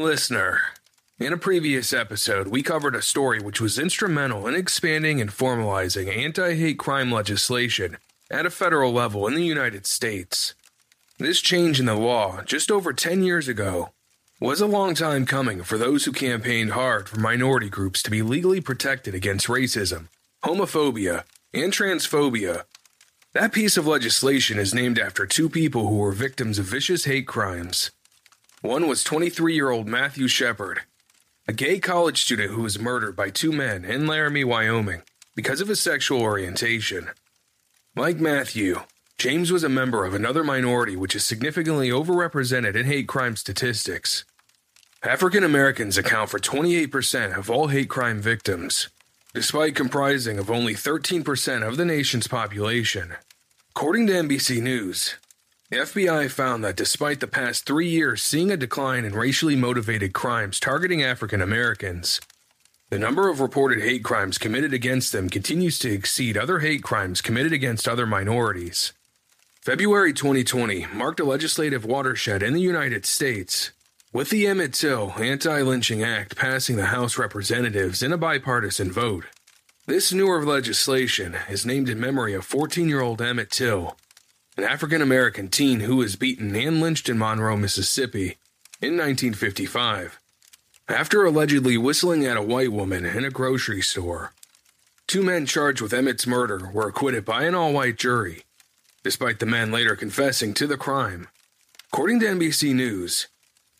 Listener, in a previous episode, we covered a story which was instrumental in expanding and formalizing anti hate crime legislation at a federal level in the United States. This change in the law, just over 10 years ago, was a long time coming for those who campaigned hard for minority groups to be legally protected against racism, homophobia, and transphobia. That piece of legislation is named after two people who were victims of vicious hate crimes. One was 23 year old Matthew Shepard, a gay college student who was murdered by two men in Laramie, Wyoming, because of his sexual orientation. Like Matthew, James was a member of another minority which is significantly overrepresented in hate crime statistics. African Americans account for 28% of all hate crime victims, despite comprising of only 13% of the nation's population. According to NBC News, FBI found that despite the past three years seeing a decline in racially motivated crimes targeting African Americans, the number of reported hate crimes committed against them continues to exceed other hate crimes committed against other minorities. February 2020 marked a legislative watershed in the United States, with the Emmett Till Anti Lynching Act passing the House Representatives in a bipartisan vote. This newer legislation is named in memory of 14 year old Emmett Till, an African American teen who was beaten and lynched in Monroe, Mississippi in 1955 after allegedly whistling at a white woman in a grocery store. Two men charged with Emmett's murder were acquitted by an all white jury, despite the men later confessing to the crime. According to NBC News,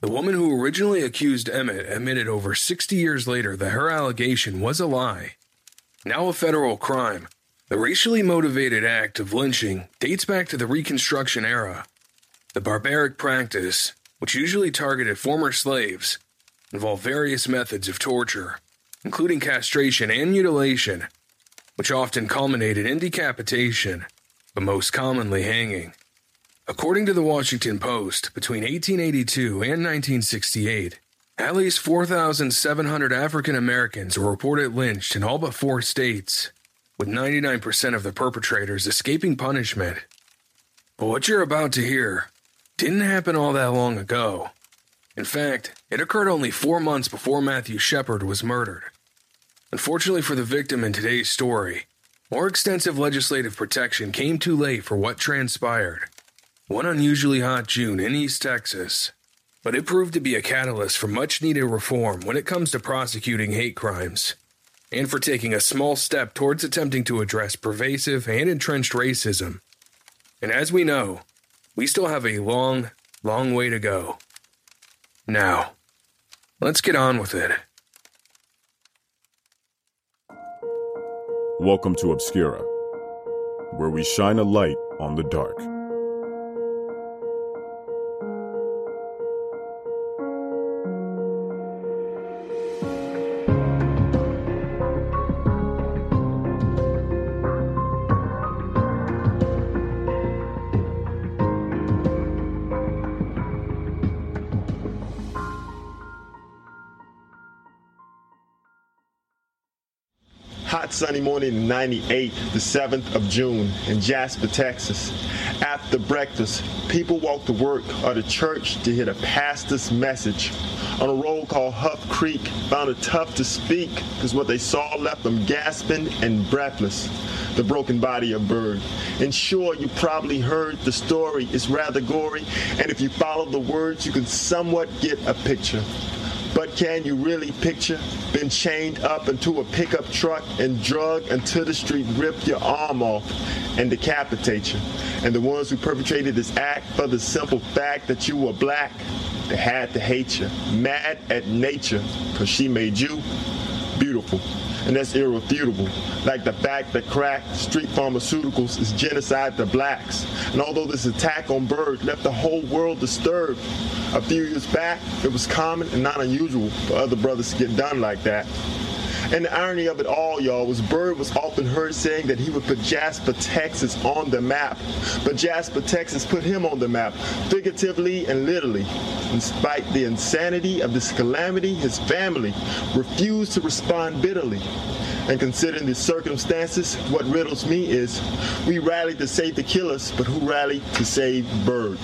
the woman who originally accused Emmett admitted over 60 years later that her allegation was a lie. Now a federal crime, the racially motivated act of lynching dates back to the Reconstruction era. The barbaric practice, which usually targeted former slaves, involved various methods of torture, including castration and mutilation, which often culminated in decapitation, but most commonly hanging. According to the Washington Post, between 1882 and 1968, at least 4,700 African Americans were reported lynched in all but four states with 99% of the perpetrators escaping punishment. But what you're about to hear didn't happen all that long ago. In fact, it occurred only four months before Matthew Shepard was murdered. Unfortunately for the victim in today's story, more extensive legislative protection came too late for what transpired. One unusually hot June in East Texas, but it proved to be a catalyst for much needed reform when it comes to prosecuting hate crimes and for taking a small step towards attempting to address pervasive and entrenched racism. And as we know, we still have a long, long way to go. Now, let's get on with it. Welcome to Obscura, where we shine a light on the dark. Sunny morning in 98, the 7th of June in Jasper, Texas. After breakfast, people walked to work or to church to hear the pastor's message. On a road called Huff Creek, found it tough to speak because what they saw left them gasping and breathless. The broken body of Byrd. And sure, you probably heard the story. It's rather gory, and if you follow the words, you can somewhat get a picture. But can you really picture being chained up into a pickup truck and drugged until the street ripped your arm off and decapitate you? And the ones who perpetrated this act for the simple fact that you were black, they had to hate you, mad at nature, because she made you beautiful. And that's irrefutable. Like the fact that crack, street pharmaceuticals is genocide to blacks. And although this attack on Byrd left the whole world disturbed, a few years back, it was common and not unusual for other brothers to get done like that. And the irony of it all, y'all, was Byrd was often heard saying that he would put Jasper, Texas on the map. But Jasper, Texas put him on the map, figuratively and literally. Despite the insanity of this calamity, his family refused to respond bitterly. And considering the circumstances, what riddles me is we rallied to save the killers, but who rallied to save Byrd?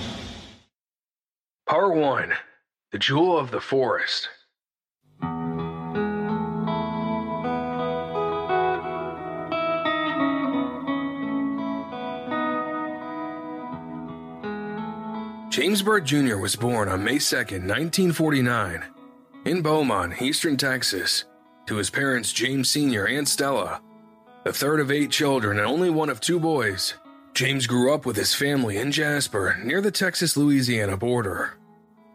Part 1 The Jewel of the Forest. James Byrd Jr. was born on May 2, 1949, in Beaumont, Eastern Texas, to his parents James Sr. and Stella. The third of eight children and only one of two boys, James grew up with his family in Jasper, near the Texas Louisiana border.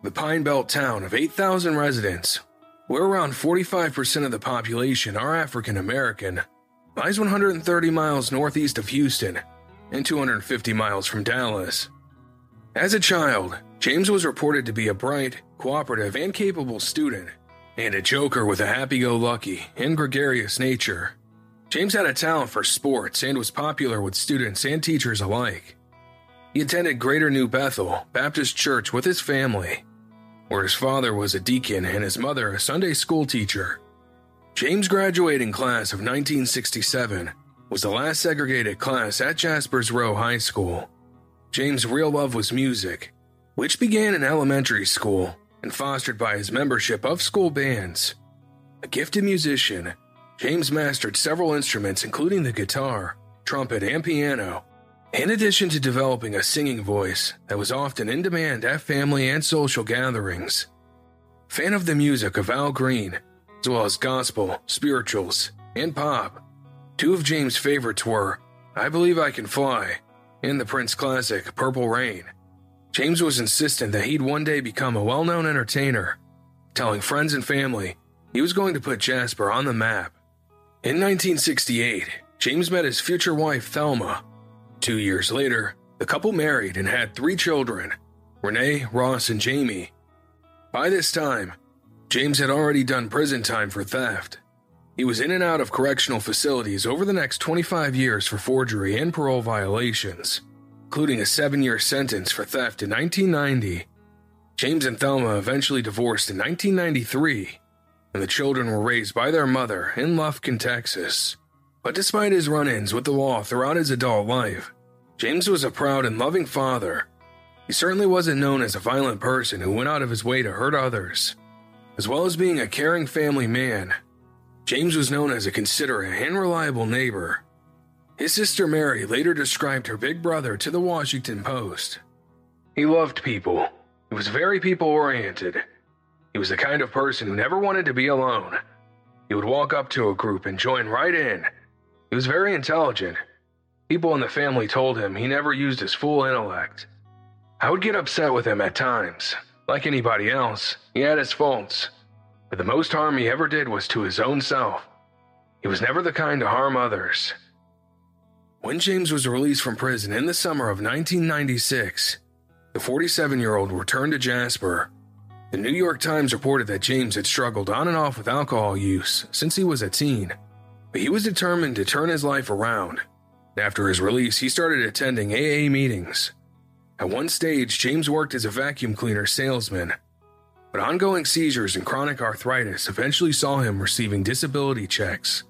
The Pine Belt town of 8,000 residents, where around 45% of the population are African American, lies 130 miles northeast of Houston and 250 miles from Dallas. As a child, James was reported to be a bright, cooperative, and capable student, and a joker with a happy go lucky and gregarious nature. James had a talent for sports and was popular with students and teachers alike. He attended Greater New Bethel Baptist Church with his family, where his father was a deacon and his mother a Sunday school teacher. James' graduating class of 1967 was the last segregated class at Jasper's Rowe High School. James' real love was music, which began in elementary school and fostered by his membership of school bands. A gifted musician, James mastered several instruments, including the guitar, trumpet, and piano, in addition to developing a singing voice that was often in demand at family and social gatherings. Fan of the music of Al Green, as well as gospel, spirituals, and pop, two of James' favorites were I Believe I Can Fly and the Prince classic Purple Rain. James was insistent that he'd one day become a well known entertainer, telling friends and family he was going to put Jasper on the map. In 1968, James met his future wife Thelma. Two years later, the couple married and had three children Renee, Ross, and Jamie. By this time, James had already done prison time for theft. He was in and out of correctional facilities over the next 25 years for forgery and parole violations, including a seven year sentence for theft in 1990. James and Thelma eventually divorced in 1993, and the children were raised by their mother in Lufkin, Texas. But despite his run ins with the law throughout his adult life, James was a proud and loving father. He certainly wasn't known as a violent person who went out of his way to hurt others. As well as being a caring family man, James was known as a considerate and reliable neighbor. His sister Mary later described her big brother to the Washington Post. He loved people. He was very people oriented. He was the kind of person who never wanted to be alone. He would walk up to a group and join right in. He was very intelligent. People in the family told him he never used his full intellect. I would get upset with him at times. Like anybody else, he had his faults but the most harm he ever did was to his own self. He was never the kind to harm others. When James was released from prison in the summer of 1996, the 47 year old returned to Jasper. The New York Times reported that James had struggled on and off with alcohol use since he was a teen, but he was determined to turn his life around. After his release, he started attending AA meetings. At one stage, James worked as a vacuum cleaner salesman but ongoing seizures and chronic arthritis eventually saw him receiving disability checks.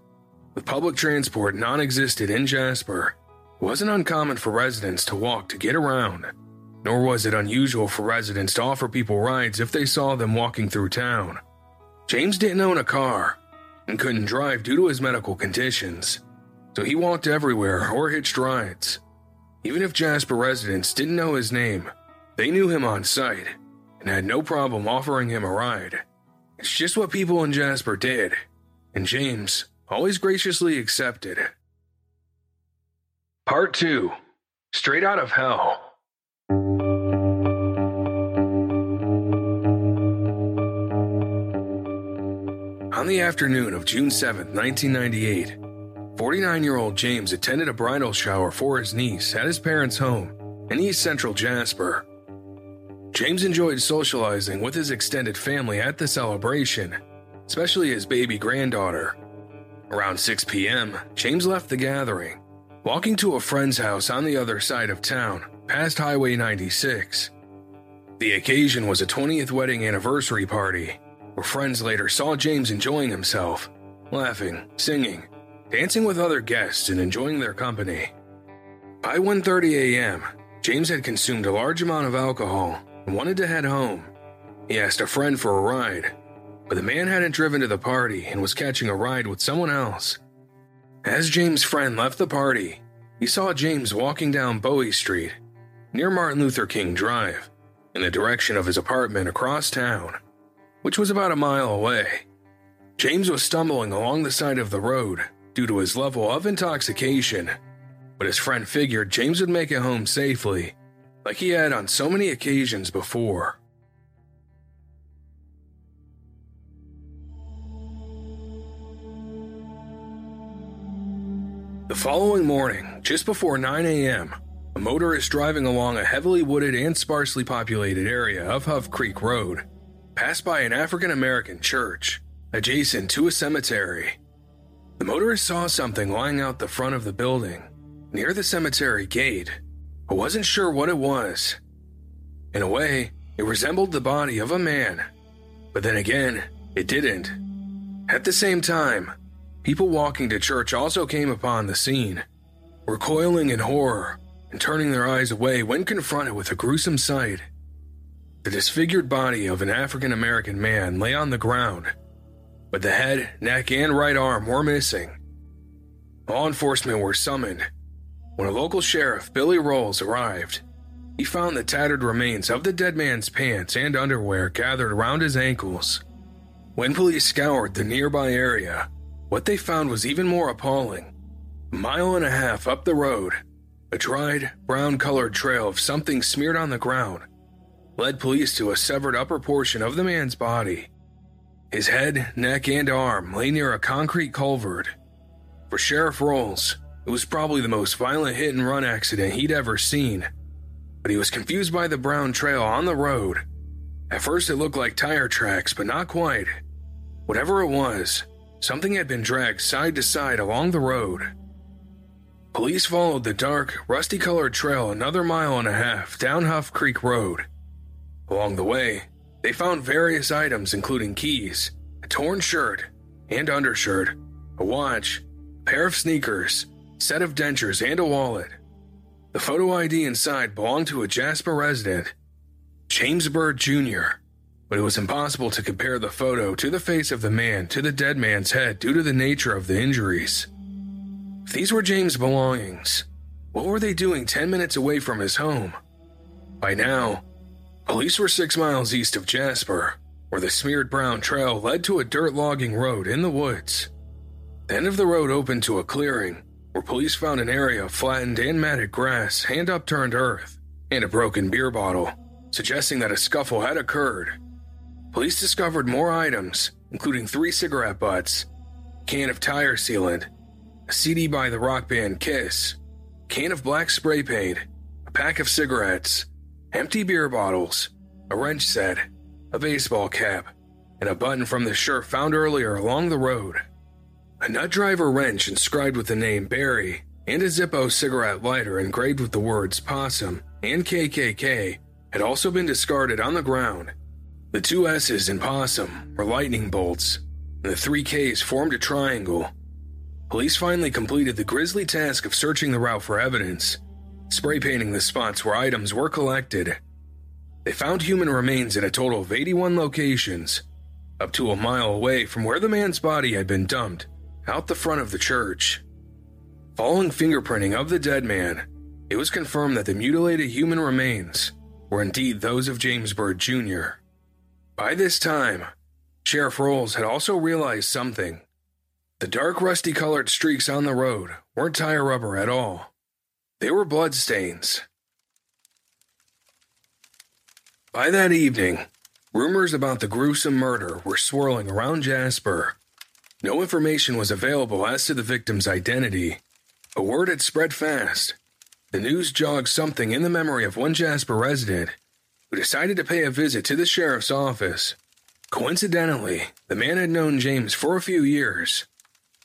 With public transport non existent in Jasper, it wasn't uncommon for residents to walk to get around, nor was it unusual for residents to offer people rides if they saw them walking through town. James didn't own a car and couldn't drive due to his medical conditions, so he walked everywhere or hitched rides. Even if Jasper residents didn't know his name, they knew him on sight and had no problem offering him a ride. It's just what people in Jasper did, and James always graciously accepted. Part 2 Straight Out of Hell. On the afternoon of June 7, 1998, 49 year old James attended a bridal shower for his niece at his parents' home in East Central Jasper. James enjoyed socializing with his extended family at the celebration, especially his baby granddaughter. Around 6 p.m., James left the gathering, walking to a friend's house on the other side of town, past Highway 96. The occasion was a 20th wedding anniversary party, where friends later saw James enjoying himself, laughing, singing, dancing with other guests, and enjoying their company. By 1:30 a.m., James had consumed a large amount of alcohol and wanted to head home. He asked a friend for a ride, but the man hadn't driven to the party and was catching a ride with someone else. As James' friend left the party, he saw James walking down Bowie Street near Martin Luther King Drive in the direction of his apartment across town, which was about a mile away. James was stumbling along the side of the road due to his level of intoxication, but his friend figured James would make it home safely, like he had on so many occasions before. The following morning, just before 9 a.m., a motorist driving along a heavily wooded and sparsely populated area of Huff Creek Road passed by an African American church adjacent to a cemetery. The motorist saw something lying out the front of the building near the cemetery gate, but wasn't sure what it was. In a way, it resembled the body of a man, but then again, it didn't. At the same time, people walking to church also came upon the scene, recoiling in horror and turning their eyes away when confronted with a gruesome sight. The disfigured body of an African American man lay on the ground, but the head, neck, and right arm were missing. Law enforcement were summoned. When a local sheriff, Billy Rowles, arrived, he found the tattered remains of the dead man's pants and underwear gathered around his ankles. When police scoured the nearby area, what they found was even more appalling. A mile and a half up the road, a dried, brown colored trail of something smeared on the ground led police to a severed upper portion of the man's body. His head, neck, and arm lay near a concrete culvert. For Sheriff Rowles, it was probably the most violent hit and run accident he'd ever seen. But he was confused by the brown trail on the road. At first, it looked like tire tracks, but not quite. Whatever it was, something had been dragged side to side along the road. Police followed the dark, rusty colored trail another mile and a half down Huff Creek Road. Along the way, they found various items including keys, a torn shirt and undershirt, a watch, a pair of sneakers, set of dentures, and a wallet. The photo ID inside belonged to a Jasper resident, James Byrd Jr., but it was impossible to compare the photo to the face of the man to the dead man's head due to the nature of the injuries. If these were James' belongings, what were they doing 10 minutes away from his home? By now, police were six miles east of Jasper, where the smeared brown trail led to a dirt logging road in the woods. The end of the road opened to a clearing, where police found an area of flattened and matted grass and upturned earth, and a broken beer bottle, suggesting that a scuffle had occurred. Police discovered more items, including three cigarette butts, can of tire sealant, a CD by the rock band Kiss, can of black spray paint, a pack of cigarettes, empty beer bottles, a wrench set, a baseball cap, and a button from the shirt found earlier along the road. A nut driver wrench inscribed with the name Berry and a Zippo cigarette lighter engraved with the words Possum and KKK had also been discarded on the ground. The two S's in Possum were lightning bolts, and the three K's formed a triangle Police finally completed the grisly task of searching the route for evidence, spray painting the spots where items were collected. They found human remains at a total of 81 locations, up to a mile away from where the man's body had been dumped, out the front of the church. Following fingerprinting of the dead man, it was confirmed that the mutilated human remains were indeed those of James Byrd Jr. By this time, Sheriff Rowles had also realized something. The dark, rusty colored streaks on the road weren't tire rubber at all. They were bloodstains. By that evening, rumors about the gruesome murder were swirling around Jasper. No information was available as to the victim's identity, A word had spread fast. The news jogged something in the memory of one Jasper resident who decided to pay a visit to the sheriff's office. Coincidentally, the man had known James for a few years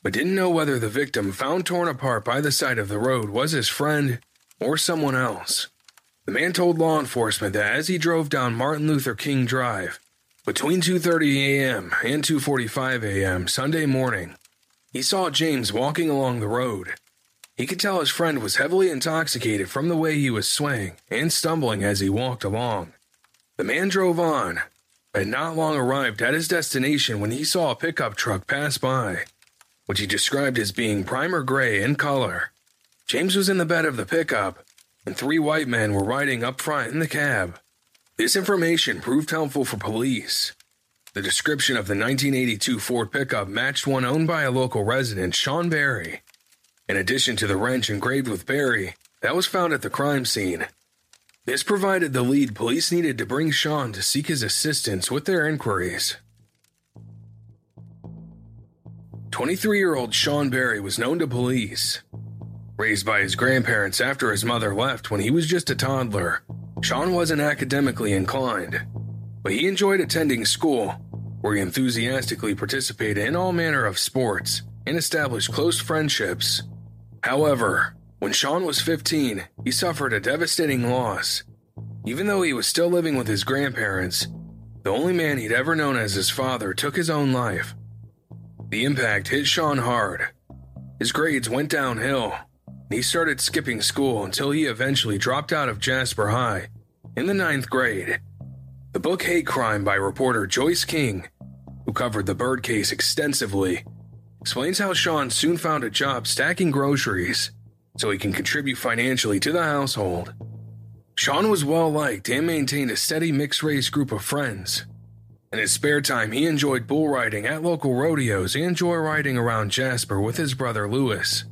but didn't know whether the victim found torn apart by the side of the road was his friend or someone else. The man told law enforcement that as he drove down Martin Luther King Drive between 2:30 a.m. and 2:45 a.m. Sunday morning, he saw James walking along the road. He could tell his friend was heavily intoxicated from the way he was swaying and stumbling as he walked along. The man drove on, but not long arrived at his destination when he saw a pickup truck pass by, which he described as being primer gray in color. James was in the bed of the pickup, and three white men were riding up front in the cab. This information proved helpful for police. The description of the 1982 Ford pickup matched one owned by a local resident, Sean Berry. In addition to the wrench engraved with Berry, that was found at the crime scene, this provided the lead police needed to bring Sean to seek his assistance with their inquiries. 23 year old Sean Berry was known to police. Raised by his grandparents after his mother left when he was just a toddler, Sean wasn't academically inclined, but he enjoyed attending school, where he enthusiastically participated in all manner of sports and established close friendships. However, when Sean was 15, he suffered a devastating loss. Even though he was still living with his grandparents, the only man he'd ever known as his father took his own life. The impact hit Sean hard. His grades went downhill, he started skipping school until he eventually dropped out of Jasper High in the ninth grade. The book Hate Crime by reporter Joyce King, who covered the Byrd case extensively, explains how Sean soon found a job stacking groceries so he can contribute financially to the household. Sean was well liked and maintained a steady mixed race group of friends. In his spare time, he enjoyed bull riding at local rodeos and joyriding around Jasper with his brother Lewis.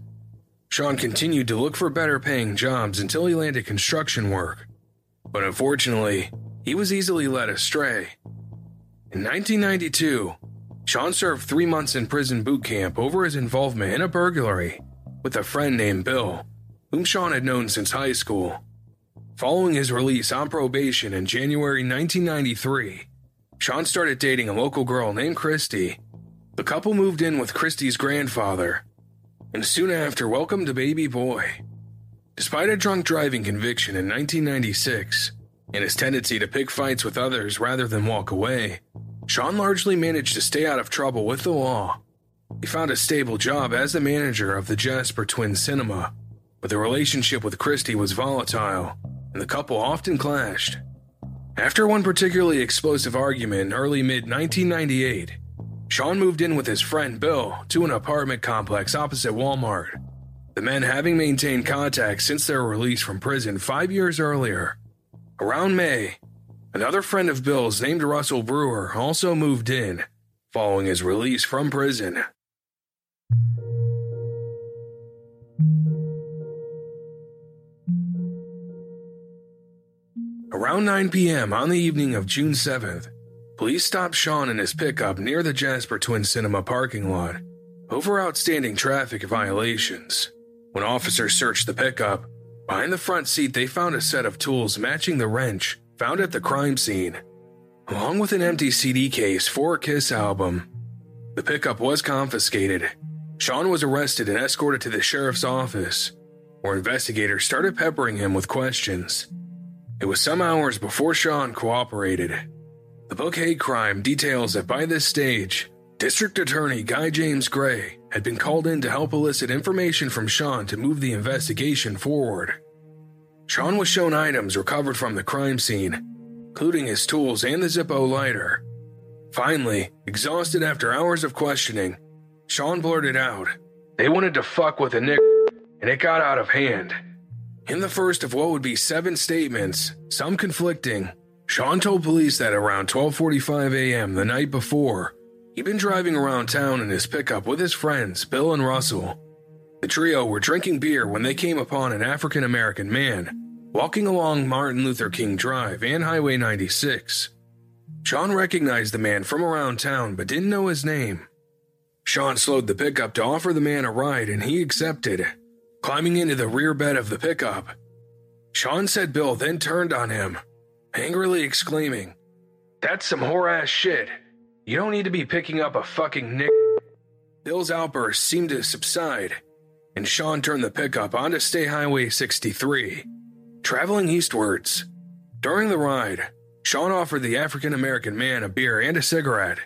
Sean continued to look for better paying jobs until he landed construction work. But unfortunately, he was easily led astray. In 1992, Sean served three months in prison boot camp over his involvement in a burglary with a friend named Bill, whom Sean had known since high school. Following his release on probation in January 1993, Sean started dating a local girl named Christy. The couple moved in with Christy's grandfather, and soon after welcomed a baby boy. Despite a drunk driving conviction in 1996 and his tendency to pick fights with others rather than walk away, Sean largely managed to stay out of trouble with the law. He found a stable job as the manager of the Jasper Twin Cinema, but the relationship with Christy was volatile, and the couple often clashed. After one particularly explosive argument in early mid 1998, Sean moved in with his friend Bill to an apartment complex opposite Walmart, the men having maintained contact since their release from prison five years earlier. Around May, another friend of Bill's named Russell Brewer also moved in, following his release from prison. Around 9 p.m. on the evening of June 7th, police stopped Sean in his pickup near the Jasper Twin Cinema parking lot over outstanding traffic violations. When officers searched the pickup, behind the front seat they found a set of tools matching the wrench found at the crime scene, along with an empty CD case for a Kiss album. The pickup was confiscated. Sean was arrested and escorted to the sheriff's office, where investigators started peppering him with questions. It was some hours before Sean cooperated. The book Hate Crime details that by this stage, District Attorney Guy James Gray had been called in to help elicit information from Sean to move the investigation forward. Sean was shown items recovered from the crime scene, including his tools and the Zippo lighter. Finally, exhausted after hours of questioning, Sean blurted out, They wanted to fuck with a Nick, and it got out of hand. In the first of what would be seven statements, some conflicting, Sean told police that around 12:45 a.m. the night before, he'd been driving around town in his pickup with his friends Bill and Russell. The trio were drinking beer when they came upon an African American man walking along Martin Luther King Drive and Highway 96. Sean recognized the man from around town but didn't know his name. Sean slowed the pickup to offer the man a ride and he accepted climbing into the rear bed of the pickup. Sean said Bill then turned on him, angrily exclaiming, That's some whore ass shit. You don't need to be picking up a fucking nick. Bill's outburst seemed to subside, and Sean turned the pickup onto State Highway 63, traveling eastwards. During the ride, Sean offered the African American man a beer and a cigarette.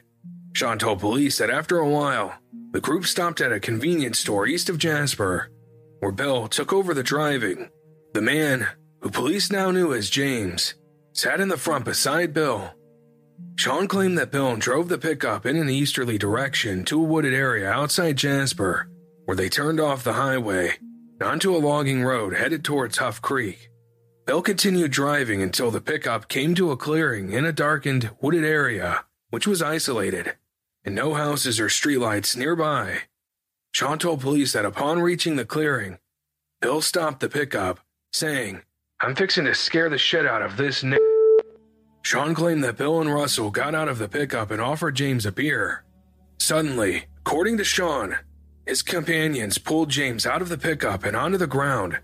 Sean told police that after a while, the group stopped at a convenience store east of Jasper where Bill took over the driving. The man, who police now knew as James, sat in the front beside Bill. Sean claimed that Bill drove the pickup in an easterly direction to a wooded area outside Jasper, where they turned off the highway onto a logging road headed towards Huff Creek. Bill continued driving until the pickup came to a clearing in a darkened, wooded area, which was isolated, and no houses or streetlights nearby. Sean told police that upon reaching the clearing, Bill stopped the pickup, saying, I'm fixing to scare the shit out of this n. Sean claimed that Bill and Russell got out of the pickup and offered James a beer. Suddenly, according to Sean, his companions pulled James out of the pickup and onto the ground,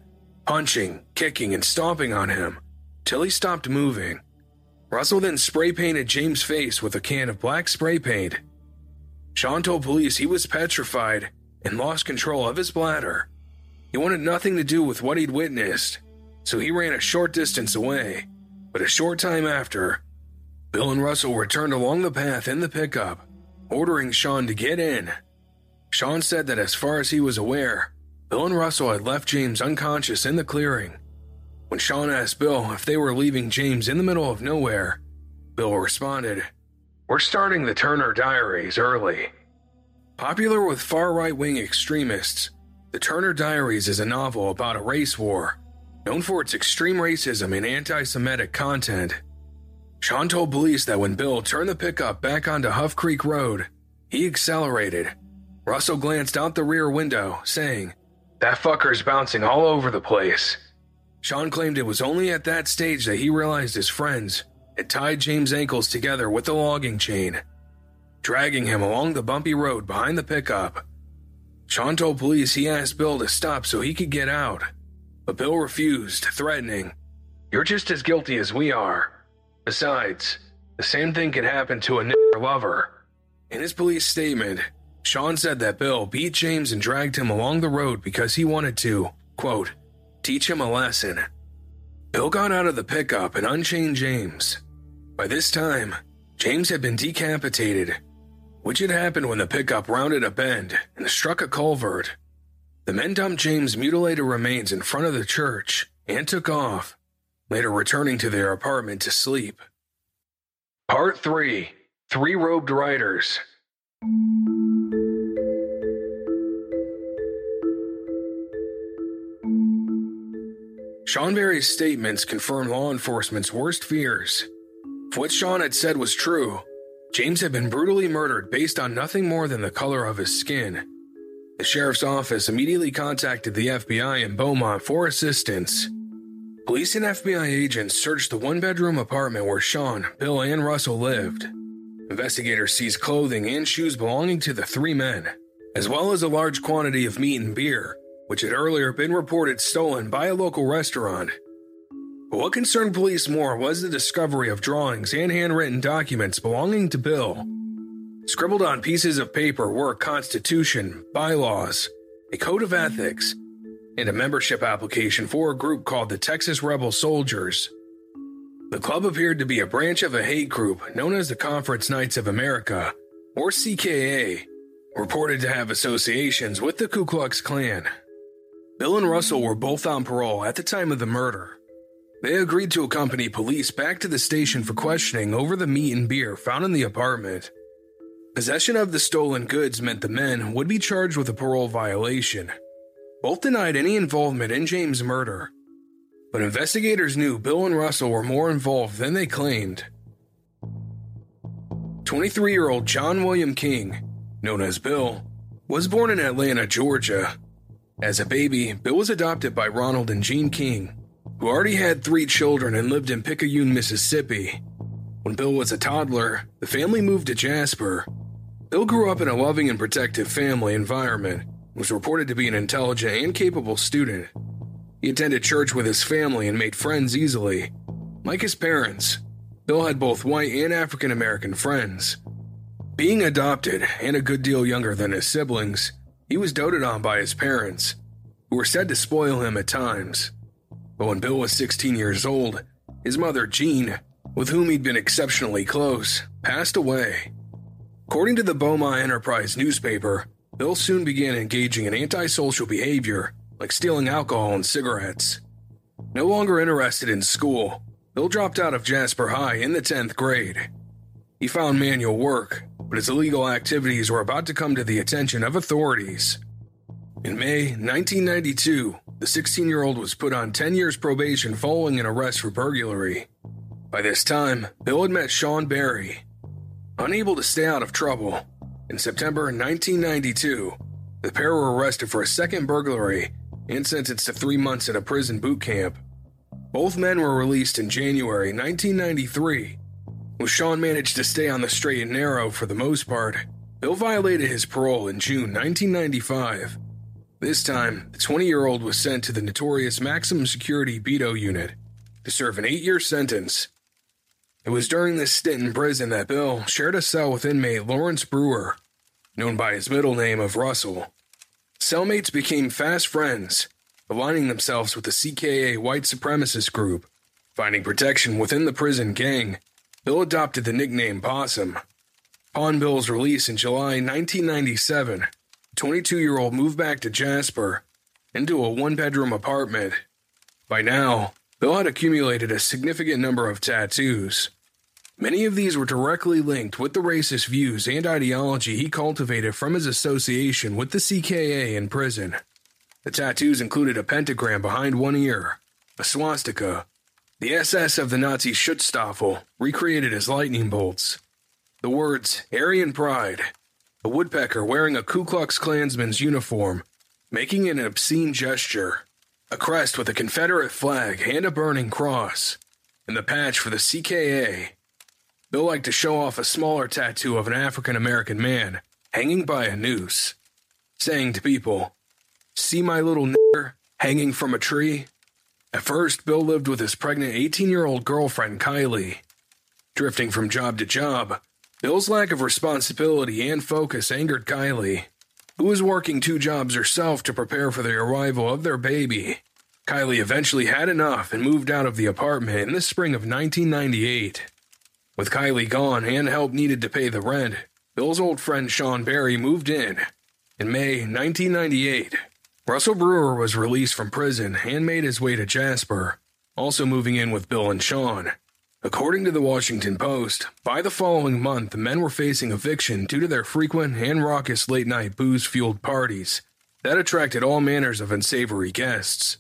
punching, kicking, and stomping on him till he stopped moving. Russell then spray painted James' face with a can of black spray paint. Sean told police he was petrified and lost control of his bladder. He wanted nothing to do with what he'd witnessed, so he ran a short distance away. But a short time after, Bill and Russell returned along the path in the pickup, ordering Sean to get in. Sean said that as far as he was aware, Bill and Russell had left James unconscious in the clearing. When Sean asked Bill if they were leaving James in the middle of nowhere, Bill responded, We're starting the Turner Diaries early. Popular with far right wing extremists, The Turner Diaries is a novel about a race war known for its extreme racism and anti Semitic content. Sean told police that when Bill turned the pickup back onto Huff Creek Road, he accelerated. Russell glanced out the rear window, saying, That fucker's bouncing all over the place. Sean claimed it was only at that stage that he realized his friends had tied James' ankles together with the logging chain, dragging him along the bumpy road behind the pickup. Sean told police he asked Bill to stop so he could get out. But Bill refused, threatening, You're just as guilty as we are. Besides, the same thing could happen to a lover. In his police statement, Sean said that Bill beat James and dragged him along the road because he wanted to, quote, teach him a lesson. Bill got out of the pickup and unchained James. By this time, James had been decapitated, which had happened when the pickup rounded a bend and struck a culvert. The men dumped James' mutilated remains in front of the church and took off, later returning to their apartment to sleep. Part 3 Three Robed Riders. Sean Berry's statements confirmed law enforcement's worst fears. If what Sean had said was true, James had been brutally murdered based on nothing more than the color of his skin. The sheriff's office immediately contacted the FBI in Beaumont for assistance. Police and FBI agents searched the one bedroom apartment where Sean, Bill, and Russell lived. Investigators seized clothing and shoes belonging to the three men, as well as a large quantity of meat and beer, which had earlier been reported stolen by a local restaurant. But what concerned police more was the discovery of drawings and handwritten documents belonging to Bill. Scribbled on pieces of paper were a constitution, bylaws, a code of ethics, and a membership application for a group called the Texas Rebel Soldiers. The club appeared to be a branch of a hate group known as the Confederate Knights of America, or CKA, reported to have associations with the Ku Klux Klan. Bill and Russell were both on parole at the time of the murder. They agreed to accompany police back to the station for questioning over the meat and beer found in the apartment. Possession of the stolen goods meant the men would be charged with a parole violation. Both denied any involvement in James' murder, but investigators knew Bill and Russell were more involved than they claimed. 23 year old John William King, known as Bill, was born in Atlanta, Georgia. As a baby, Bill was adopted by Ronald and Jean King, who already had three children and lived in Picayune, Mississippi. When Bill was a toddler, the family moved to Jasper, Bill grew up in a loving and protective family environment, was reported to be an intelligent and capable student. He attended church with his family and made friends easily. Like his parents, Bill had both white and African American friends. Being adopted and a good deal younger than his siblings, he was doted on by his parents, who were said to spoil him at times. But when Bill was 16 years old, his mother, Jean, with whom he'd been exceptionally close, passed away. According to the Beaumont Enterprise newspaper, Bill soon began engaging in antisocial behavior, like stealing alcohol and cigarettes. No longer interested in school, Bill dropped out of Jasper High in the 10th grade. He found manual work, but his illegal activities were about to come to the attention of authorities. In May 1992, the 16 year old was put on 10 years probation following an arrest for burglary. By this time, Bill had met Sean Berry. Unable to stay out of trouble, in September 1992, the pair were arrested for a second burglary and sentenced to three months at a prison boot camp. Both men were released in January 1993. With Sean managed to stay on the straight and narrow for the most part, Bill violated his parole in June 1995. This time, the 20 year old was sent to the notorious maximum security Beto unit to serve an eight year sentence. It was during this stint in prison that Bill shared a cell with inmate Lawrence Brewer, known by his middle name of Russell. Cellmates became fast friends, aligning themselves with the CKA white supremacist group. Finding protection within the prison gang, Bill adopted the nickname Possum. Upon Bill's release in July 1997, 22 year old moved back to Jasper into a one bedroom apartment. By now, Bill had accumulated a significant number of tattoos. Many of these were directly linked with the racist views and ideology he cultivated from his association with the CKA in prison. The tattoos included a pentagram behind one ear, a swastika, the SS of the Nazi Schutzstaffel recreated as lightning bolts, the words Aryan Pride, a woodpecker wearing a Ku Klux Klansman's uniform, making an obscene gesture, a crest with a Confederate flag and a burning cross, and the patch for the CKA Bill liked to show off a smaller tattoo of an African American man hanging by a noose, saying to people, See my little nigger hanging from a tree? At first, Bill lived with his pregnant 18 year old girlfriend, Kylie. Drifting from job to job, Bill's lack of responsibility and focus angered Kylie, who was working two jobs herself to prepare for the arrival of their baby. Kylie eventually had enough and moved out of the apartment in the spring of 1998. With Kylie gone and help needed to pay the rent, Bill's old friend Sean Berry moved in. In May 1998, Russell Brewer was released from prison and made his way to Jasper, also moving in with Bill and Sean. According to the Washington Post, by the following month, the men were facing eviction due to their frequent and raucous late night booze fueled parties that attracted all manners of unsavory guests.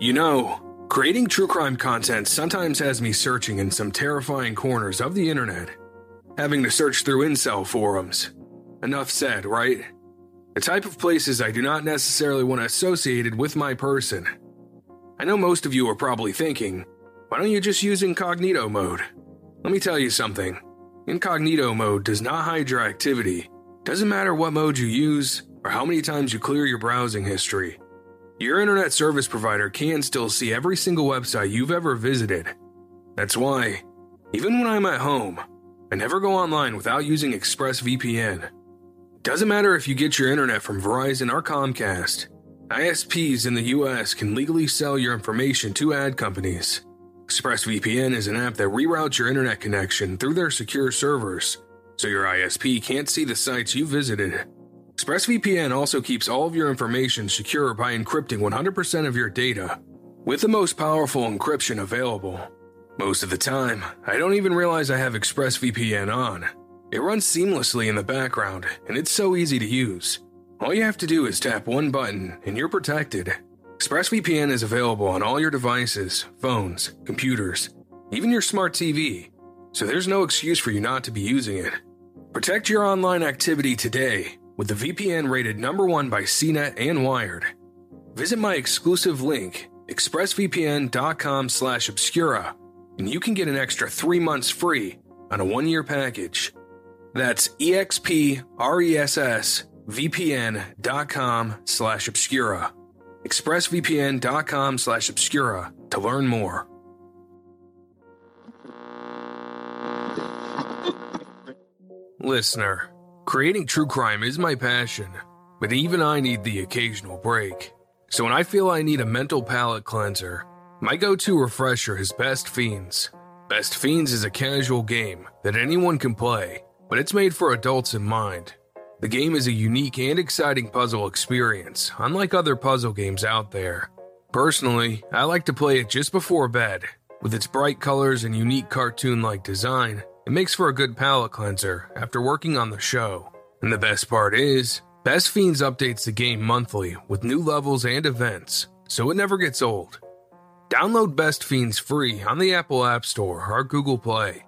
You know, Creating true crime content sometimes has me searching in some terrifying corners of the internet, having to search through incel forums. Enough said, right? The type of places I do not necessarily want associated with my person. I know most of you are probably thinking, why don't you just use incognito mode? Let me tell you something. Incognito mode does not hide your activity. Doesn't matter what mode you use or how many times you clear your browsing history. Your internet service provider can still see every single website you've ever visited. That's why, even when I'm at home, I never go online without using ExpressVPN. Doesn't matter if you get your internet from Verizon or Comcast, ISPs in the US can legally sell your information to ad companies. ExpressVPN is an app that reroutes your internet connection through their secure servers, so your ISP can't see the sites you visited. ExpressVPN also keeps all of your information secure by encrypting 100% of your data, with the most powerful encryption available. Most of the time, I don't even realize I have ExpressVPN on. It runs seamlessly in the background, and it's so easy to use. All you have to do is tap one button, and you're protected. ExpressVPN is available on all your devices, phones, computers, even your smart TV, so there's no excuse for you not to be using it. Protect your online activity today with the VPN rated number one by CNET and Wired. Visit my exclusive link, expressvpn.com slash obscura, and you can get an extra three months free on a one-year package. That's expressvpn.com slash obscura. expressvpn.com slash obscura to learn more. Listener, Creating true crime is my passion, but even I need the occasional break. So when I feel I need a mental palate cleanser, my go to refresher is Best Fiends. Best Fiends is a casual game that anyone can play, but it's made for adults in mind. The game is a unique and exciting puzzle experience, unlike other puzzle games out there. Personally, I like to play it just before bed, With its bright colors and unique cartoon like design, it makes for a good palate cleanser after working on the show. And the best part is, Best Fiends updates the game monthly with new levels and events, so it never gets old. Download Best Fiends free on the Apple App Store or Google Play.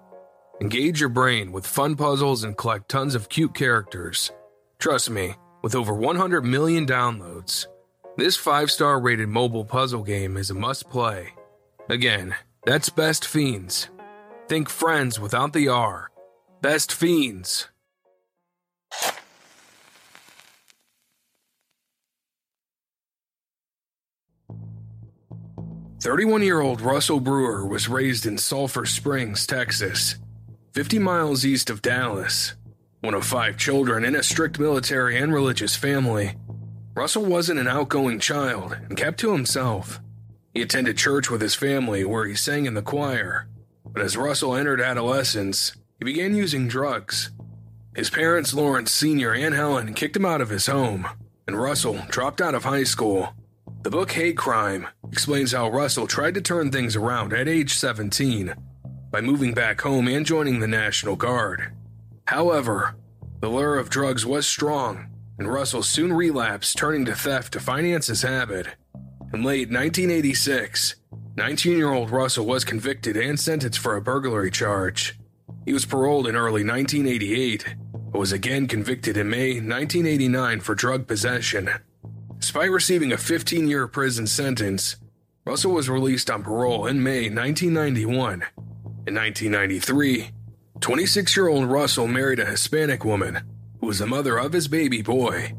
Engage your brain with fun puzzles and collect tons of cute characters. Trust me, with over 100 million downloads, this 5 star rated mobile puzzle game is a must play. Again, that's Best Fiends. Think friends without the R. Best Fiends. 31 year old Russell Brewer was raised in Sulphur Springs, Texas, 50 miles east of Dallas. One of five children in a strict military and religious family, Russell wasn't an outgoing child and kept to himself. He attended church with his family where he sang in the choir, but as Russell entered adolescence, he began using drugs. His parents, Lawrence Sr. and Helen, kicked him out of his home, and Russell dropped out of high school. The book Hate Crime explains how Russell tried to turn things around at age 17 by moving back home and joining the National Guard. However, the lure of drugs was strong, and Russell soon relapsed, turning to theft to finance his habit. In late 1986, 19 year old Russell was convicted and sentenced for a burglary charge. He was paroled in early 1988, but was again convicted in May 1989 for drug possession. Despite receiving a 15 year prison sentence, Russell was released on parole in May 1991. In 1993, 26 year old Russell married a Hispanic woman who was the mother of his baby boy.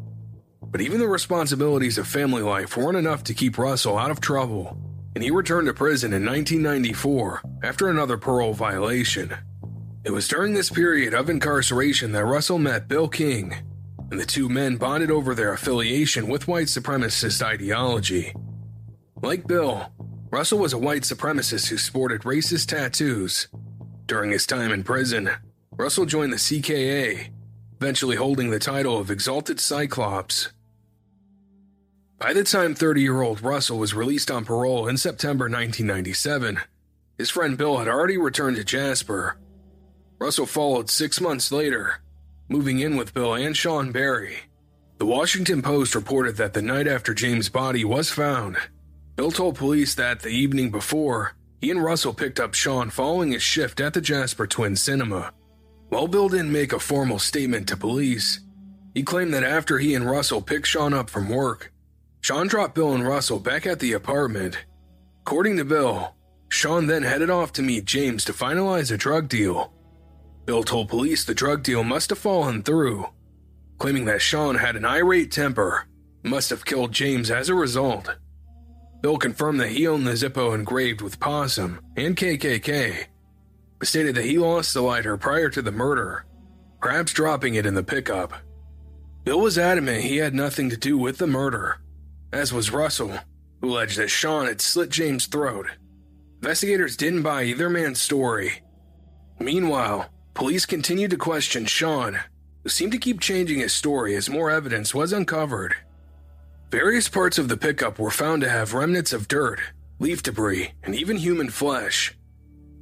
But even the responsibilities of family life weren't enough to keep Russell out of trouble, and he returned to prison in 1994 after another parole violation. It was during this period of incarceration that Russell met Bill King, and the two men bonded over their affiliation with white supremacist ideology. Like Bill, Russell was a white supremacist who sported racist tattoos. During his time in prison, Russell joined the CKA, eventually holding the title of Exalted Cyclops. By the time 30 year old Russell was released on parole in September 1997, his friend Bill had already returned to Jasper. Russell followed six months later moving in with Bill and Sean Berry. The Washington Post reported that the night after James' body was found, Bill told police that the evening before, he and Russell picked up Sean following his shift at the Jasper Twin Cinema. While Bill didn't make a formal statement to police, he claimed that after he and Russell picked Sean up from work, Sean dropped Bill and Russell back at the apartment. According to Bill, Sean then headed off to meet James to finalize a drug deal. Bill told police the drug deal must have fallen through, claiming that Sean had an irate temper must have killed James as a result. Bill confirmed that he owned the Zippo engraved with Possum and KKK, but stated that he lost the lighter prior to the murder, perhaps dropping it in the pickup. Bill was adamant he had nothing to do with the murder, as was Russell, who alleged that Sean had slit James' throat. Investigators didn't buy either man's story. Meanwhile, Police continued to question Sean, who seemed to keep changing his story as more evidence was uncovered. Various parts of the pickup were found to have remnants of dirt, leaf debris, and even human flesh.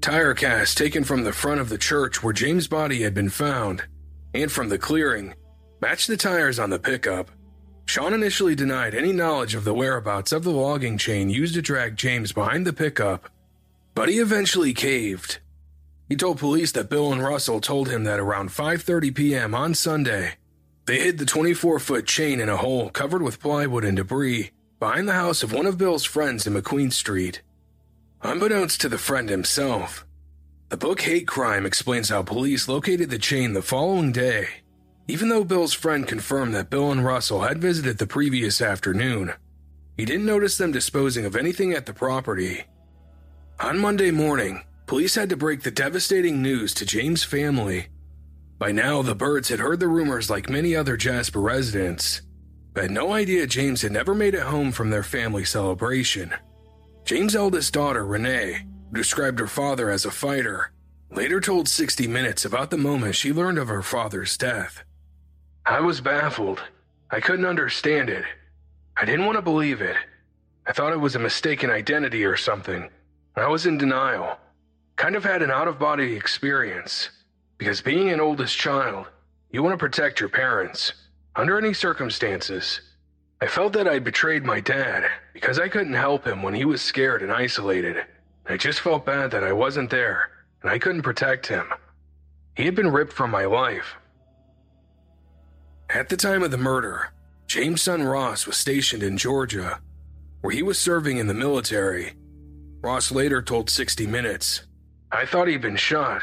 Tire casts taken from the front of the church where James' body had been found, and from the clearing, matched the tires on the pickup. Sean initially denied any knowledge of the whereabouts of the logging chain used to drag James behind the pickup, but he eventually caved he told police that Bill and Russell told him that around 5:30 p.m. on Sunday, they hid the 24-foot chain in a hole covered with plywood and debris behind the house of one of Bill's friends in McQueen Street. Unbeknownst to the friend himself, the book Hate Crime explains how police located the chain the following day. Even though Bill's friend confirmed that Bill and Russell had visited the previous afternoon, he didn't notice them disposing of anything at the property. On Monday morning, Police had to break the devastating news to James' family. By now, the Byrds had heard the rumors like many other Jasper residents, but had no idea James had never made it home from their family celebration. James' eldest daughter, Renee, described her father as a fighter, later told 60 Minutes about the moment she learned of her father's death. I was baffled. I couldn't understand it. I didn't want to believe it. I thought it was a mistaken identity or something. I was in denial. Kind of had an out of body experience. Because being an oldest child, you want to protect your parents, under any circumstances. I felt that I betrayed my dad because I couldn't help him when he was scared and isolated. I just felt bad that I wasn't there and I couldn't protect him. He had been ripped from my life. At the time of the murder, James' son Ross was stationed in Georgia, where he was serving in the military. Ross later told 60 Minutes, I thought he'd been shot.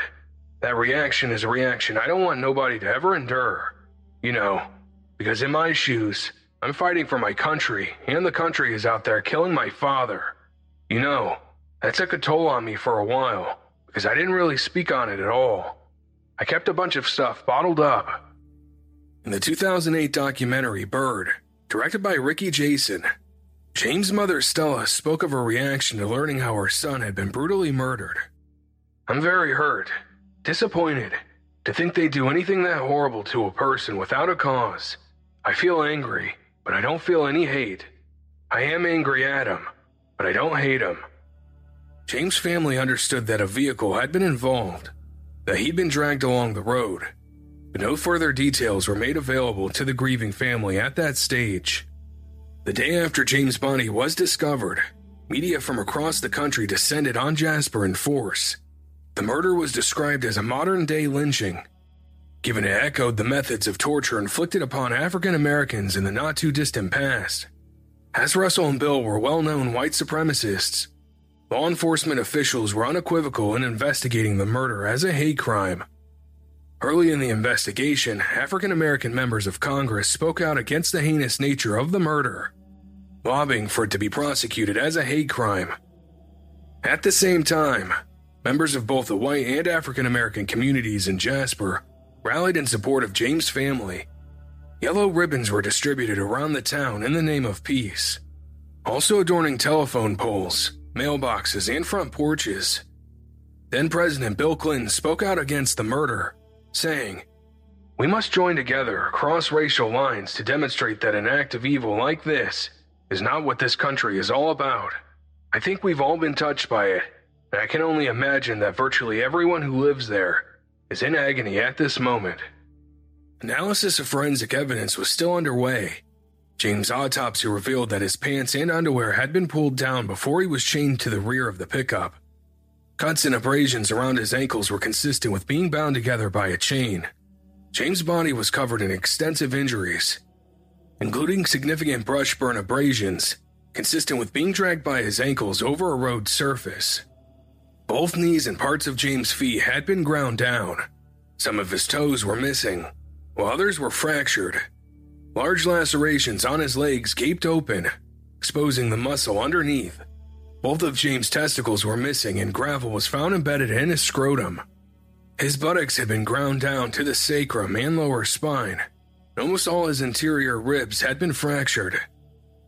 That reaction is a reaction I don't want nobody to ever endure. You know, because in my shoes, I'm fighting for my country, and the country is out there killing my father. You know, that took a toll on me for a while, because I didn't really speak on it at all. I kept a bunch of stuff bottled up. In the 2008 documentary Bird, directed by Ricky Jason, James' mother Stella spoke of her reaction to learning how her son had been brutally murdered. I'm very hurt, disappointed, to think they do anything that horrible to a person without a cause. I feel angry, but I don't feel any hate. I am angry at him, but I don't hate him. James' family understood that a vehicle had been involved, that he'd been dragged along the road, no further details were made available to the grieving family at that stage. The day after James' Bonney was discovered, media from across the country descended on Jasper in force. The murder was described as a modern day lynching, given it echoed the methods of torture inflicted upon African Americans in the not too distant past. As Russell and Bill were well known white supremacists, law enforcement officials were unequivocal in investigating the murder as a hate crime. Early in the investigation, African American members of Congress spoke out against the heinous nature of the murder, lobbying for it to be prosecuted as a hate crime. At the same time, members of both the white and African American communities in Jasper rallied in support of James' family. Yellow ribbons were distributed around the town in the name of peace, also adorning telephone poles, mailboxes, and front porches. Then President Bill Clinton spoke out against the murder saying, We must join together across racial lines to demonstrate that an act of evil like this is not what this country is all about. I think we've all been touched by it, and I can only imagine that virtually everyone who lives there is in agony at this moment. Analysis of forensic evidence was still underway. James' autopsy revealed that his pants and underwear had been pulled down before he was chained to the rear of the pickup. Cuts and abrasions around his ankles were consistent with being bound together by a chain. James' body was covered in extensive injuries, including significant brush burn abrasions, consistent with being dragged by his ankles over a road surface. Both knees and parts of James' feet had been ground down. Some of his toes were missing, while others were fractured. Large lacerations on his legs gaped open, exposing the muscle underneath. Both of James' testicles were missing, and gravel was found embedded in his scrotum. His buttocks had been ground down to the sacrum and lower spine. Almost all his interior ribs had been fractured.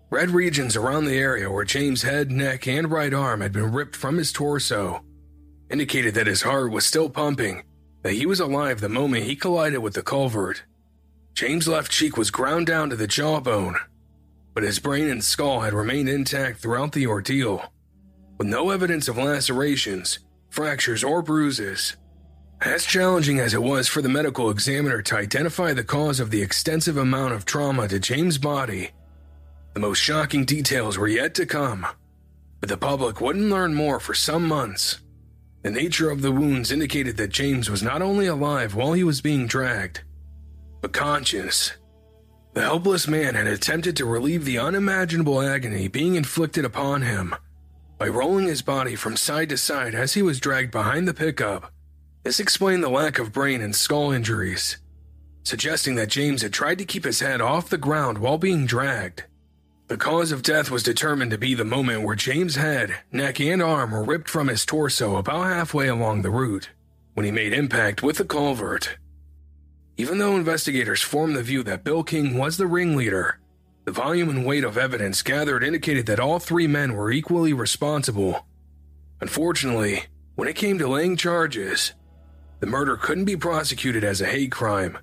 Red regions around the area where James' head, neck, and right arm had been ripped from his torso indicated that his heart was still pumping, that he was alive the moment he collided with the culvert. James' left cheek was ground down to the jawbone, but his brain and skull had remained intact throughout the ordeal with no evidence of lacerations, fractures, or bruises. As challenging as it was for the medical examiner to identify the cause of the extensive amount of trauma to James' body, the most shocking details were yet to come. But the public wouldn't learn more for some months. The nature of the wounds indicated that James was not only alive while he was being dragged, but conscious. The helpless man had attempted to relieve the unimaginable agony being inflicted upon him by rolling his body from side to side as he was dragged behind the pickup. This explained the lack of brain and skull injuries, suggesting that James had tried to keep his head off the ground while being dragged. The cause of death was determined to be the moment where James' head, neck, and arm were ripped from his torso about halfway along the route when he made impact with the culvert. Even though investigators formed the view that Bill King was the ringleader, the volume and weight of evidence gathered indicated that all three men were equally responsible. Unfortunately, when it came to laying charges, the murder couldn't be prosecuted as a hate crime,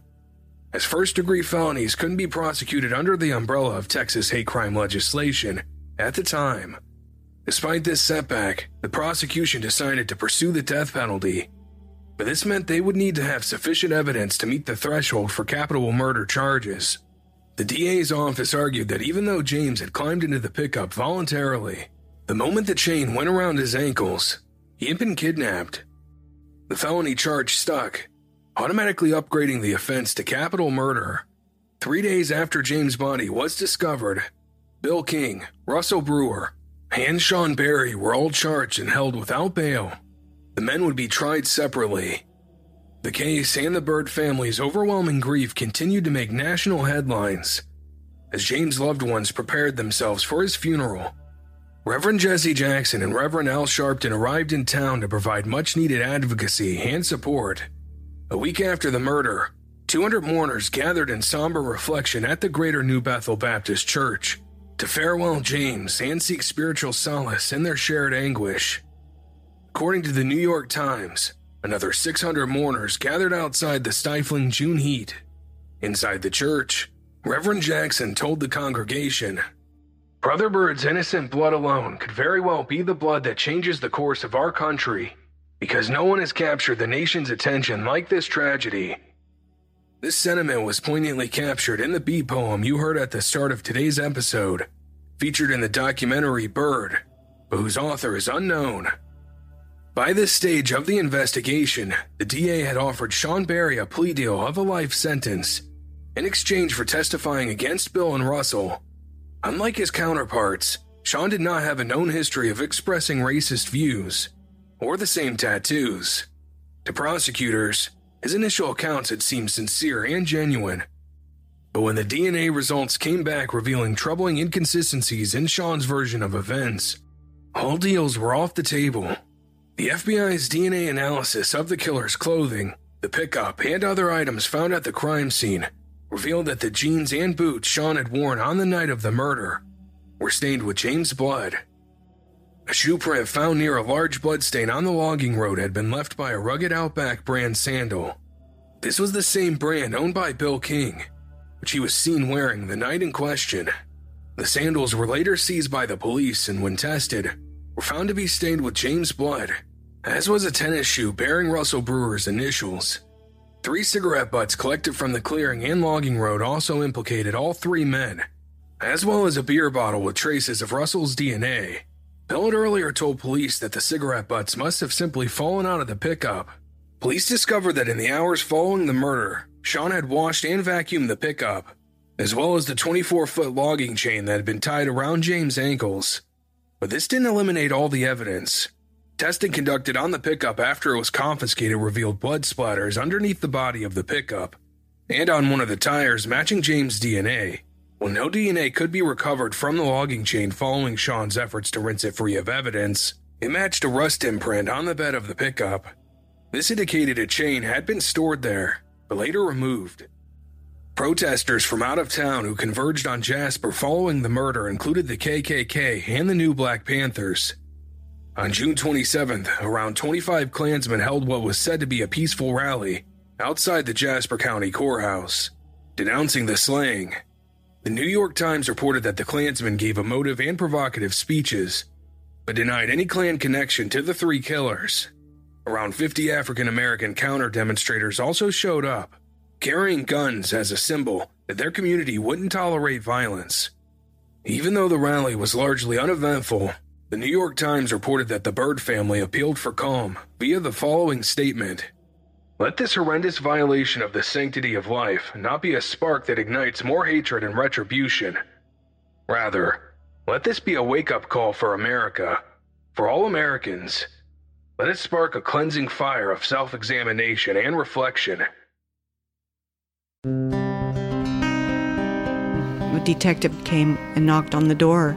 as first degree felonies couldn't be prosecuted under the umbrella of Texas hate crime legislation at the time. Despite this setback, the prosecution decided to pursue the death penalty. But this meant they would need to have sufficient evidence to meet the threshold for capital murder charges. The DA's office argued that even though James had climbed into the pickup voluntarily, the moment the chain went around his ankles, he had been kidnapped. The felony charge stuck, automatically upgrading the offense to capital murder. Three days after James' body was discovered, Bill King, Russell Brewer, and Sean Berry were all charged and held without bail. The men would be tried separately. The case and the Byrd family's overwhelming grief continued to make national headlines as James' loved ones prepared themselves for his funeral. Reverend Jesse Jackson and Reverend Al Sharpton arrived in town to provide much needed advocacy and support. A week after the murder, 200 mourners gathered in somber reflection at the Greater New Bethel Baptist Church to farewell James and seek spiritual solace in their shared anguish. According to the New York Times, another 600 mourners gathered outside the stifling June heat. Inside the church, Reverend Jackson told the congregation Brother Byrd's innocent blood alone could very well be the blood that changes the course of our country, because no one has captured the nation's attention like this tragedy. This sentiment was poignantly captured in the beat poem you heard at the start of today's episode, featured in the documentary Bird, but whose author is unknown. By this stage of the investigation, the DA had offered Sean Berry a plea deal of a life sentence in exchange for testifying against Bill and Russell. Unlike his counterparts, Sean did not have a known history of expressing racist views or the same tattoos. To prosecutors, his initial accounts had seemed sincere and genuine. But when the DNA results came back revealing troubling inconsistencies in Sean's version of events, all deals were off the table. The FBI's DNA analysis of the killer's clothing, the pickup, and other items found at the crime scene revealed that the jeans and boots Sean had worn on the night of the murder were stained with James' blood. A shoe print found near a large bloodstain on the logging road had been left by a rugged Outback brand sandal. This was the same brand owned by Bill King, which he was seen wearing the night in question. The sandals were later seized by the police and, when tested, were found to be stained with James' blood, as was a tennis shoe bearing Russell Brewer's initials. Three cigarette butts collected from the clearing and logging road also implicated all three men, as well as a beer bottle with traces of Russell's DNA. Had earlier told police that the cigarette butts must have simply fallen out of the pickup. Police discovered that in the hours following the murder, Sean had washed and vacuumed the pickup, as well as the 24 foot logging chain that had been tied around James' ankles. But this didn't eliminate all the evidence. Testing conducted on the pickup after it was confiscated revealed blood splatters underneath the body of the pickup and on one of the tires matching James' DNA. While no DNA could be recovered from the logging chain following Sean's efforts to rinse it free of evidence, it matched a rust imprint on the bed of the pickup. This indicated a chain had been stored there, but later removed. Protesters from out of town who converged on Jasper following the murder included the KKK and the New Black Panthers. On June 27th, around 25 Klansmen held what was said to be a peaceful rally outside the Jasper County Courthouse, denouncing the slaying. The New York Times reported that the Klansmen gave emotive and provocative speeches, but denied any Klan connection to the three killers. Around 50 African American counter demonstrators also showed up, carrying guns as a symbol that their community wouldn't tolerate violence. Even though the rally was largely uneventful, the New York Times reported that the Byrd family appealed for calm via the following statement Let this horrendous violation of the sanctity of life not be a spark that ignites more hatred and retribution. Rather, let this be a wake up call for America, for all Americans. Let it spark a cleansing fire of self examination and reflection. A detective came and knocked on the door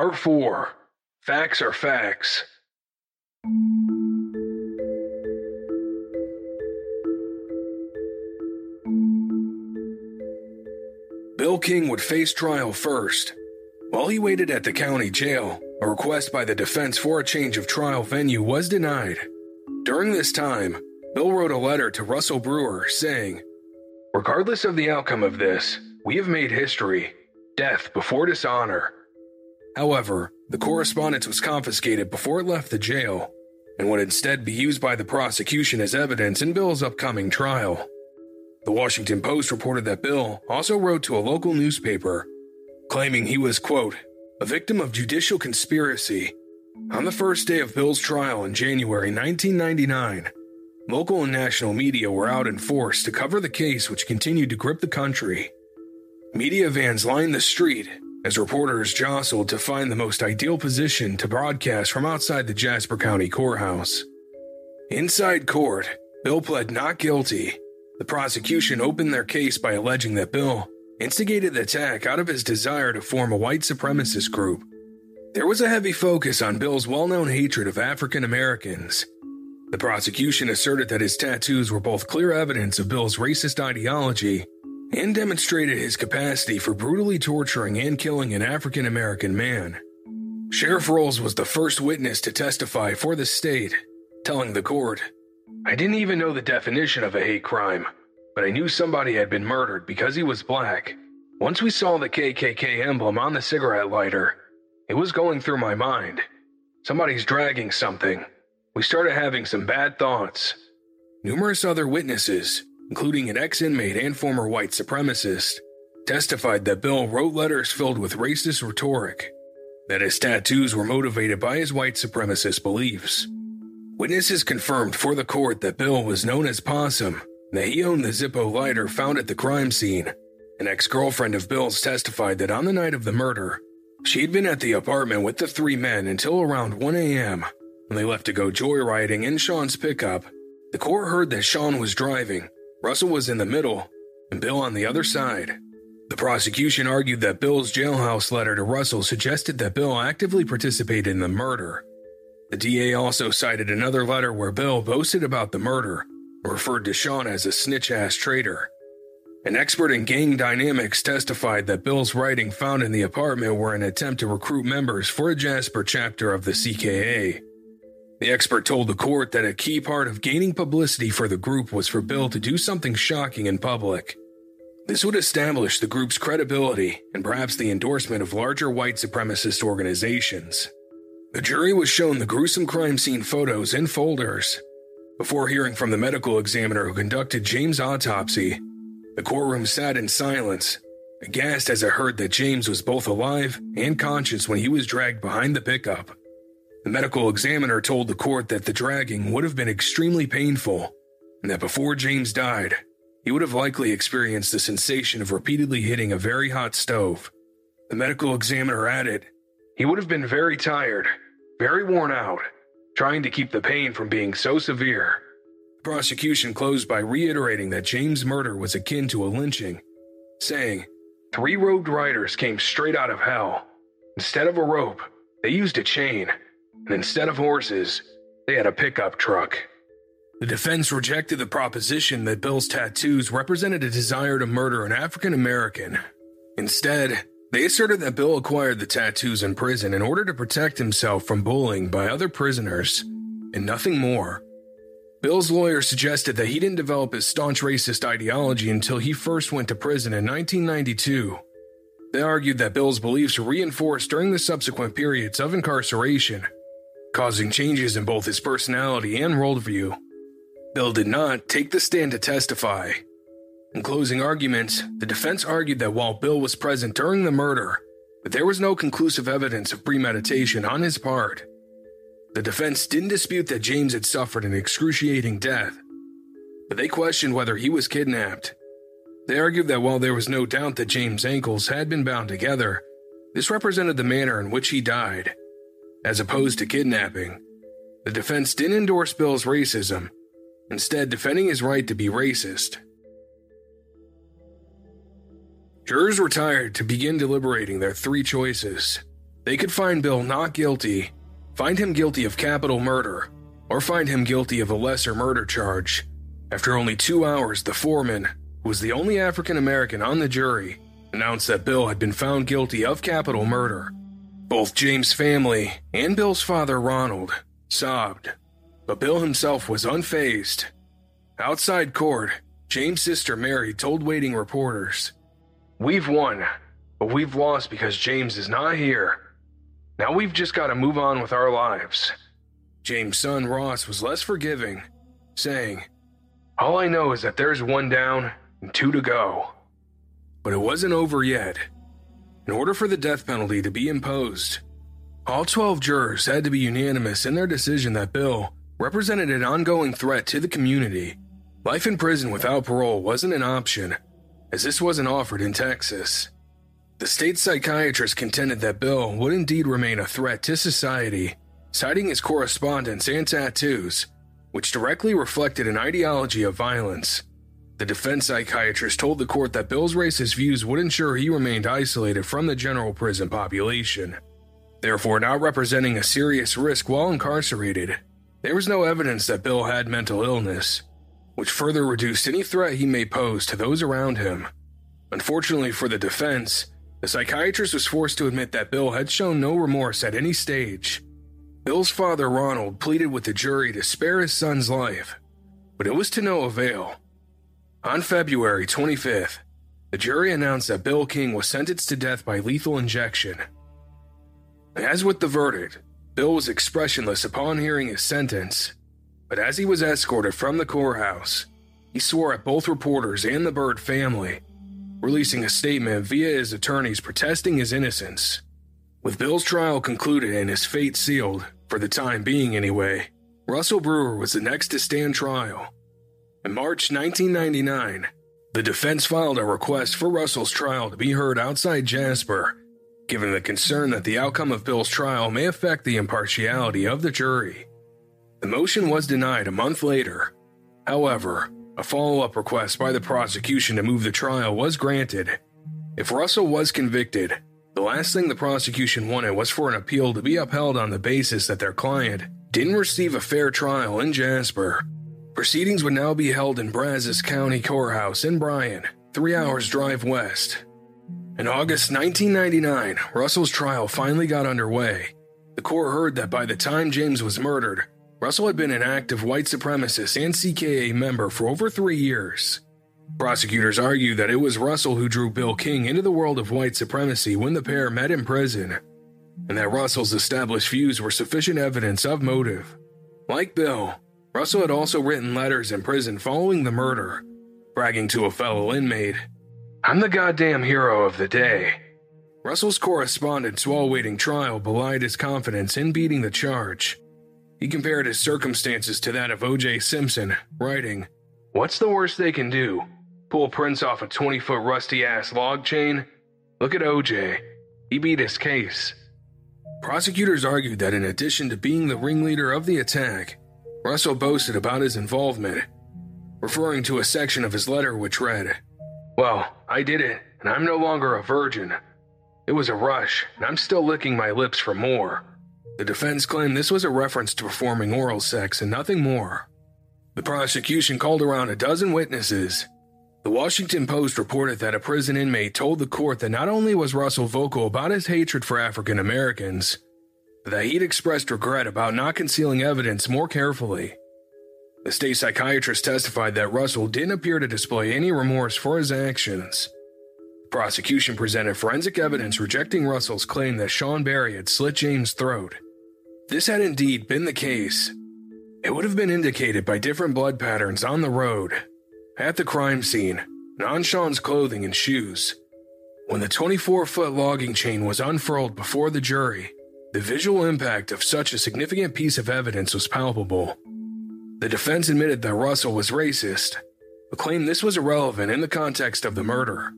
Part 4 Facts are Facts. Bill King would face trial first. While he waited at the county jail, a request by the defense for a change of trial venue was denied. During this time, Bill wrote a letter to Russell Brewer saying, Regardless of the outcome of this, we have made history death before dishonor. However, the correspondence was confiscated before it left the jail and would instead be used by the prosecution as evidence in Bill's upcoming trial. The Washington Post reported that Bill also wrote to a local newspaper claiming he was, quote, a victim of judicial conspiracy. On the first day of Bill's trial in January 1999, local and national media were out in force to cover the case which continued to grip the country. Media vans lined the street as reporters jostled to find the most ideal position to broadcast from outside the Jasper County Courthouse. Inside court, Bill pled not guilty. The prosecution opened their case by alleging that Bill instigated the attack out of his desire to form a white supremacist group. There was a heavy focus on Bill's well known hatred of African Americans. The prosecution asserted that his tattoos were both clear evidence of Bill's racist ideology and demonstrated his capacity for brutally torturing and killing an African American man. Sheriff Rowles was the first witness to testify for the state, telling the court, I didn't even know the definition of a hate crime, but I knew somebody had been murdered because he was black. Once we saw the KKK emblem on the cigarette lighter, it was going through my mind. Somebody's dragging something. We started having some bad thoughts. Numerous other witnesses, including an ex inmate and former white supremacist, testified that Bill wrote letters filled with racist rhetoric, that his tattoos were motivated by his white supremacist beliefs. Witnesses confirmed for the court that Bill was known as Possum, that he owned the Zippo lighter found at the crime scene. An ex girlfriend of Bill's testified that on the night of the murder, she had been at the apartment with the three men until around 1 a.m. when they left to go joyriding in Sean's pickup. The court heard that Sean was driving Russell was in the middle, and Bill on the other side. The prosecution argued that Bill's jailhouse letter to Russell suggested that Bill actively participated in the murder. The DA also cited another letter where Bill boasted about the murder and referred to Sean as a snitch ass traitor. An expert in gang dynamics testified that Bill's writing found in the apartment were an attempt to recruit members for a Jasper chapter of the CKA. The expert told the court that a key part of gaining publicity for the group was for Bill to do something shocking in public. This would establish the group's credibility and perhaps the endorsement of larger white supremacist organizations. The jury was shown the gruesome crime scene photos and folders. Before hearing from the medical examiner who conducted James' autopsy, the courtroom sat in silence, aghast as it heard that James was both alive and conscious when he was dragged behind the pickup. The medical examiner told the court that the dragging would have been extremely painful, and that before James died, he would have likely experienced the sensation of repeatedly hitting a very hot stove. The medical examiner added, he would have been very tired, very worn out, trying to keep the pain from being so severe. The prosecution closed by reiterating that James' murder was akin to a lynching, saying, Three robed riders came straight out of hell. Instead of a rope, they used a chain and instead of horses, they had a pickup truck. The defense rejected the proposition that Bill's tattoos represented a desire to murder an African American. Instead, they asserted that Bill acquired the tattoos in prison in order to protect himself from bullying by other prisoners, and nothing more. Bill's lawyer suggested that he didn't develop his staunch racist ideology until he first went to prison in 1992. They argued that Bill's beliefs were reinforced during the subsequent periods of incarceration, causing changes in both his personality and worldview. Bill did not take the stand to testify. In closing arguments, the defense argued that while Bill was present during the murder, but there was no conclusive evidence of premeditation on his part. The defense didn't dispute that James had suffered an excruciating death, but they questioned whether he was kidnapped. They argued that while there was no doubt that James' ankles had been bound together, this represented the manner in which he died. As opposed to kidnapping, the defense didn't endorse Bill's racism, instead, defending his right to be racist. Jurors retired to begin deliberating their three choices. They could find Bill not guilty find him guilty of capital murder, or find him guilty of a lesser murder charge. After only two hours, the foreman, who was the only African American on the jury, announced that Bill had been found guilty of capital murder. Both James' family and Bill's father, Ronald, sobbed, but Bill himself was unfazed. Outside court, James' sister Mary told waiting reporters, We've won, but we've lost because James is not here. Now we've just got to move on with our lives. James' son Ross was less forgiving, saying, All I know is that there's one down and two to go. But it wasn't over yet. In order for the death penalty to be imposed, all 12 jurors had to be unanimous in their decision that Bill represented an ongoing threat to the community. Life in prison without parole wasn't an option, as this wasn't offered in Texas. The state psychiatrist contended that Bill would indeed remain a threat to society, citing his correspondence and tattoos, which directly reflected an ideology of violence. The defense psychiatrist told the court that Bill's racist views would ensure he remained isolated from the general prison population, therefore, not representing a serious risk while incarcerated. There was no evidence that Bill had mental illness, which further reduced any threat he may pose to those around him. Unfortunately for the defense, the psychiatrist was forced to admit that Bill had shown no remorse at any stage. Bill's father, Ronald, pleaded with the jury to spare his son's life, but it was to no avail. On February 25th, the jury announced that Bill King was sentenced to death by lethal injection. As with the verdict, Bill was expressionless upon hearing his sentence, but as he was escorted from the courthouse, he swore at both reporters and the Byrd family releasing a statement via his attorneys protesting his innocence. With Bill's trial concluded and his fate sealed, for the time being anyway, Russell Brewer was the next to stand trial. In March 1999, the defense filed a request for Russell's trial to be heard outside Jasper, given the concern that the outcome of Bill's trial may affect the impartiality of the jury. The motion was denied a month later. However, a follow up request by the prosecution to move the trial was granted. If Russell was convicted, the last thing the prosecution wanted was for an appeal to be upheld on the basis that their client didn't receive a fair trial in Jasper. Proceedings would now be held in Brazos County Courthouse in Bryan, three hours drive west. In August 1999, Russell's trial finally got underway. The court heard that by the time James was murdered, Russell had been an active white supremacist and CKA member for over three years. Prosecutors argue that it was Russell who drew Bill King into the world of white supremacy when the pair met in prison, and that Russell's established views were sufficient evidence of motive. Like Bill, Russell had also written letters in prison following the murder, bragging to a fellow inmate, I'm the goddamn hero of the day. Russell's correspondence while waiting trial belied his confidence in beating the charge. He compared his circumstances to that of O.J. Simpson, writing, What's the worst they can do? Pull Prince off a 20 foot rusty ass log chain? Look at O.J. He beat his case. Prosecutors argued that in addition to being the ringleader of the attack, Russell boasted about his involvement, referring to a section of his letter which read, Well, I did it, and I'm no longer a virgin. It was a rush, and I'm still licking my lips for more. The defense claimed this was a reference to performing oral sex and nothing more. The prosecution called around a dozen witnesses. The Washington Post reported that a prison inmate told the court that not only was Russell vocal about his hatred for African Americans, that he'd expressed regret about not concealing evidence more carefully. The state psychiatrist testified that Russell didn't appear to display any remorse for his actions. The prosecution presented forensic evidence rejecting Russell's claim that Sean Berry had slit James' throat. This had indeed been the case. It would have been indicated by different blood patterns on the road, at the crime scene, and on Sean's clothing and shoes. When the 24 foot logging chain was unfurled before the jury, the visual impact of such a significant piece of evidence was palpable. The defense admitted that Russell was racist, but claimed this was irrelevant in the context of the murder.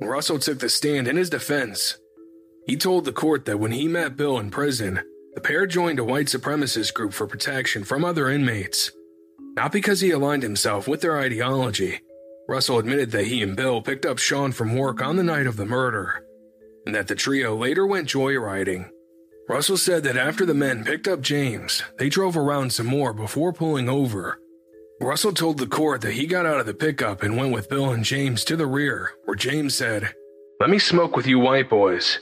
Russell took the stand in his defense, he told the court that when he met Bill in prison, the pair joined a white supremacist group for protection from other inmates. Not because he aligned himself with their ideology, Russell admitted that he and Bill picked up Sean from work on the night of the murder, and that the trio later went joyriding. Russell said that after the men picked up James, they drove around some more before pulling over. Russell told the court that he got out of the pickup and went with Bill and James to the rear, where James said, Let me smoke with you white boys.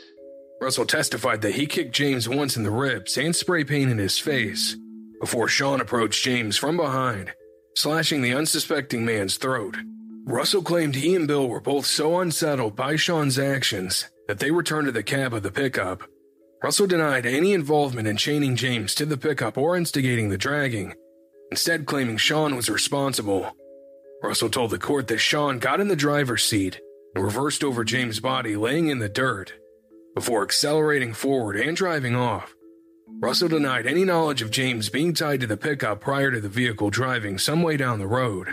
Russell testified that he kicked James once in the ribs and spray painted his face, before Sean approached James from behind, slashing the unsuspecting man's throat. Russell claimed he and Bill were both so unsettled by Sean's actions that they returned to the cab of the pickup Russell denied any involvement in chaining James to the pickup or instigating the dragging, instead, claiming Sean was responsible. Russell told the court that Sean got in the driver's seat and reversed over James' body laying in the dirt before accelerating forward and driving off. Russell denied any knowledge of James being tied to the pickup prior to the vehicle driving some way down the road.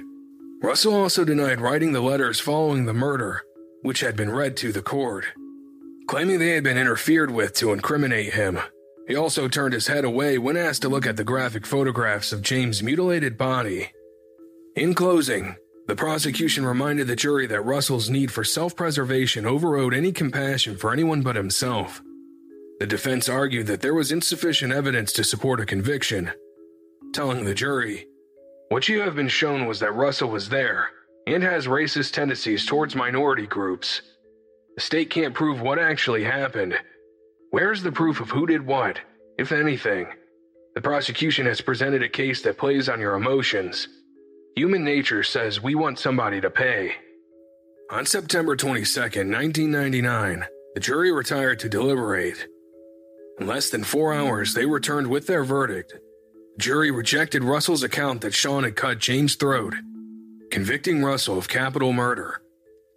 Russell also denied writing the letters following the murder, which had been read to the court claiming they had been interfered with to incriminate him. He also turned his head away when asked to look at the graphic photographs of James' mutilated body. In closing, the prosecution reminded the jury that Russell's need for self preservation overrode any compassion for anyone but himself. The defense argued that there was insufficient evidence to support a conviction, telling the jury, What you have been shown was that Russell was there and has racist tendencies towards minority groups the state can't prove what actually happened. Where's the proof of who did what, if anything? The prosecution has presented a case that plays on your emotions. Human nature says we want somebody to pay. On September 22, 1999, the jury retired to deliberate. In less than four hours, they returned with their verdict. The jury rejected Russell's account that Sean had cut Jane's throat, convicting Russell of capital murder.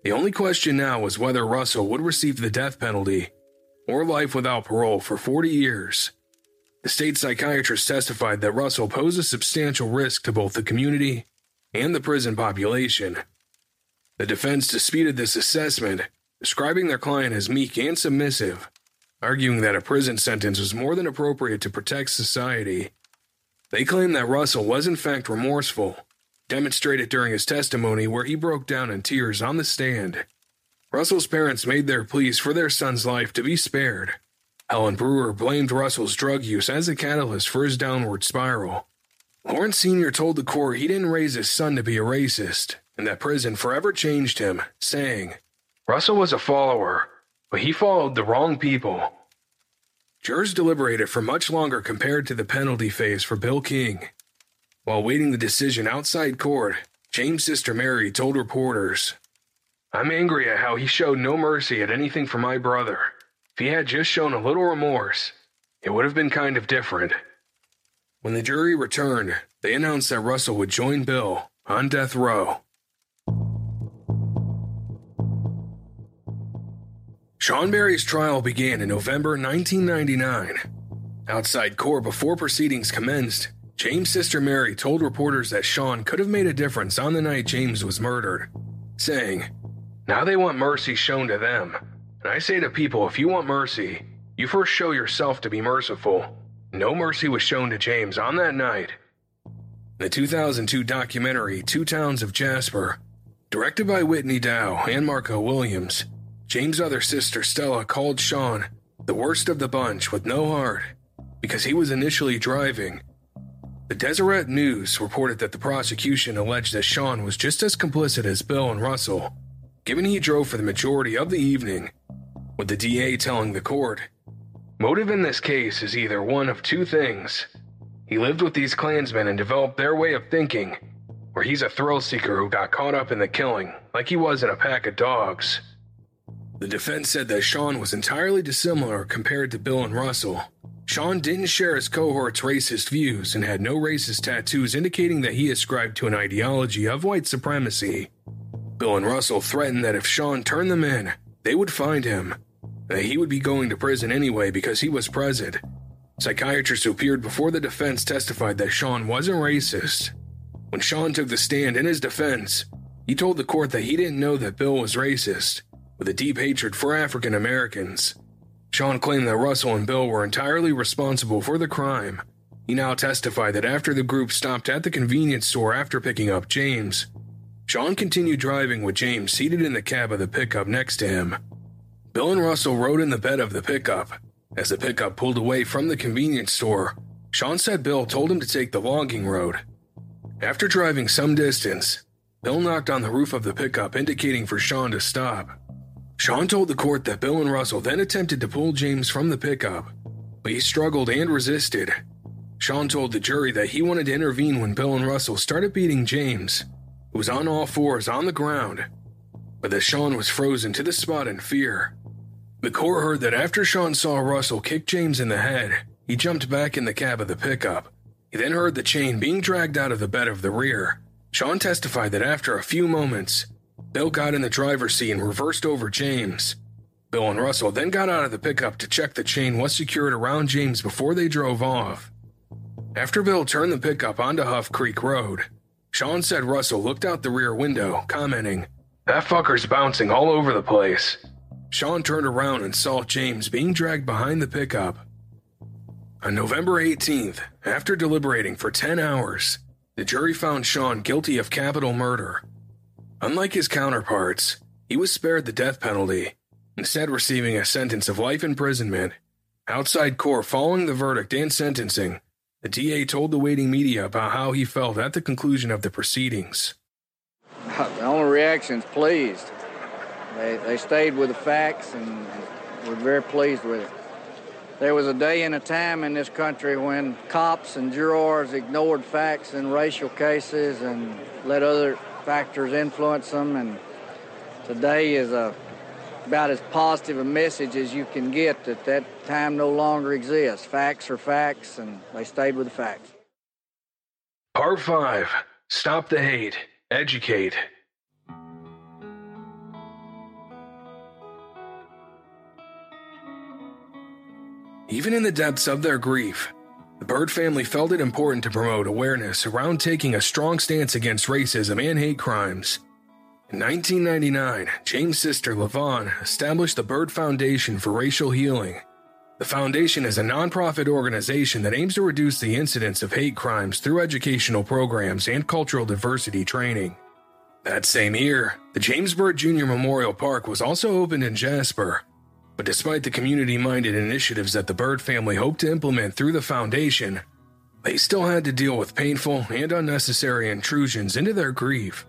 The only question now was whether Russell would receive the death penalty or life without parole for 40 years. The state psychiatrist testified that Russell posed a substantial risk to both the community and the prison population. The defense disputed this assessment, describing their client as meek and submissive, arguing that a prison sentence was more than appropriate to protect society. They claimed that Russell was in fact remorseful demonstrated during his testimony where he broke down in tears on the stand. Russell's parents made their pleas for their son's life to be spared. Helen Brewer blamed Russell's drug use as a catalyst for his downward spiral. Lawrence Sr. told the court he didn't raise his son to be a racist, and that prison forever changed him, saying, Russell was a follower, but he followed the wrong people. Jurors deliberated for much longer compared to the penalty phase for Bill King. While waiting the decision outside court, James' sister Mary told reporters, I'm angry at how he showed no mercy at anything for my brother. If he had just shown a little remorse, it would have been kind of different. When the jury returned, they announced that Russell would join Bill on death row. Sean Berry's trial began in November 1999. Outside court before proceedings commenced, James' sister Mary told reporters that Sean could have made a difference on the night James was murdered, saying, Now they want mercy shown to them. And I say to people, if you want mercy, you first show yourself to be merciful. No mercy was shown to James on that night. The 2002 documentary Two Towns of Jasper, directed by Whitney Dow and Marco Williams, James' other sister Stella called Sean the worst of the bunch with no heart because he was initially driving the Deseret News reported that the prosecution alleged that Sean was just as complicit as Bill and Russell, given he drove for the majority of the evening, with the DA telling the court Motive in this case is either one of two things. He lived with these Klansmen and developed their way of thinking, or he's a thrill seeker who got caught up in the killing, like he was in a pack of dogs. The defense said that Sean was entirely dissimilar compared to Bill and Russell. Sean didn't share his cohort's racist views and had no racist tattoos indicating that he ascribed to an ideology of white supremacy. Bill and Russell threatened that if Sean turned them in, they would find him, that he would be going to prison anyway because he was present. Psychiatrists who appeared before the defense testified that Sean wasn't racist. When Sean took the stand in his defense, he told the court that he didn't know that Bill was racist, with a deep hatred for African Americans. Sean claimed that Russell and Bill were entirely responsible for the crime. He now testified that after the group stopped at the convenience store after picking up James, Sean continued driving with James seated in the cab of the pickup next to him. Bill and Russell rode in the bed of the pickup. As the pickup pulled away from the convenience store, Sean said Bill told him to take the logging road. After driving some distance, Bill knocked on the roof of the pickup, indicating for Sean to stop. Sean told the court that Bill and Russell then attempted to pull James from the pickup, but he struggled and resisted. Sean told the jury that he wanted to intervene when Bill and Russell started beating James, who was on all fours on the ground, but that Sean was frozen to the spot in fear. The court heard that after Sean saw Russell kick James in the head, he jumped back in the cab of the pickup. He then heard the chain being dragged out of the bed of the rear. Sean testified that after a few moments, Bill got in the driver's seat and reversed over James. Bill and Russell then got out of the pickup to check the chain was secured around James before they drove off. After Bill turned the pickup onto Huff Creek Road, Sean said Russell looked out the rear window, commenting, That fucker's bouncing all over the place. Sean turned around and saw James being dragged behind the pickup. On November 18th, after deliberating for 10 hours, the jury found Sean guilty of capital murder Unlike his counterparts, he was spared the death penalty, instead, receiving a sentence of life imprisonment. Outside court following the verdict and sentencing, the DA told the waiting media about how he felt at the conclusion of the proceedings. The only reaction is pleased. They, they stayed with the facts and were very pleased with it. There was a day and a time in this country when cops and jurors ignored facts in racial cases and let other factors influence them. And today is a, about as positive a message as you can get that that time no longer exists. Facts are facts, and they stayed with the facts. Part 5 Stop the Hate, Educate. Even in the depths of their grief, the Byrd family felt it important to promote awareness around taking a strong stance against racism and hate crimes. In 1999, James' sister LaVon established the Byrd Foundation for Racial Healing. The foundation is a nonprofit organization that aims to reduce the incidence of hate crimes through educational programs and cultural diversity training. That same year, the James Byrd Jr. Memorial Park was also opened in Jasper, but despite the community minded initiatives that the Byrd family hoped to implement through the foundation, they still had to deal with painful and unnecessary intrusions into their grief.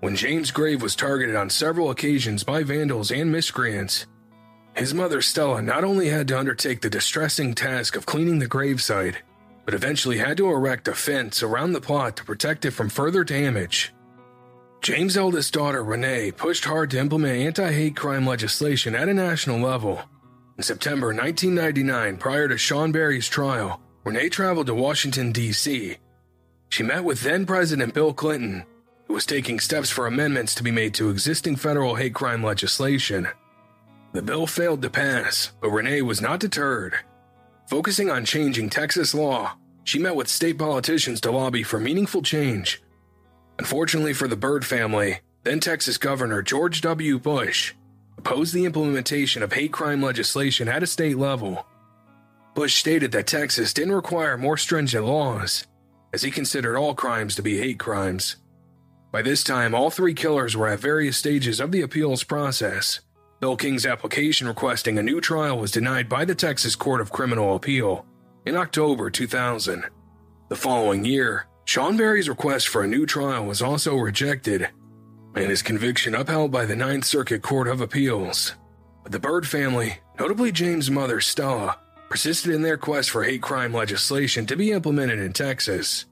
When James' grave was targeted on several occasions by vandals and miscreants, his mother Stella not only had to undertake the distressing task of cleaning the gravesite, but eventually had to erect a fence around the plot to protect it from further damage. James' eldest daughter, Renee, pushed hard to implement anti hate crime legislation at a national level. In September 1999, prior to Sean Berry's trial, Renee traveled to Washington, D.C. She met with then President Bill Clinton, who was taking steps for amendments to be made to existing federal hate crime legislation. The bill failed to pass, but Renee was not deterred. Focusing on changing Texas law, she met with state politicians to lobby for meaningful change Unfortunately for the Byrd family, then Texas Governor George W. Bush opposed the implementation of hate crime legislation at a state level. Bush stated that Texas didn't require more stringent laws, as he considered all crimes to be hate crimes. By this time, all three killers were at various stages of the appeals process. Bill King's application requesting a new trial was denied by the Texas Court of Criminal Appeal in October 2000. The following year, Sean Berry's request for a new trial was also rejected, and his conviction upheld by the Ninth Circuit Court of Appeals. But the Byrd family, notably James' mother Stella, persisted in their quest for hate crime legislation to be implemented in Texas.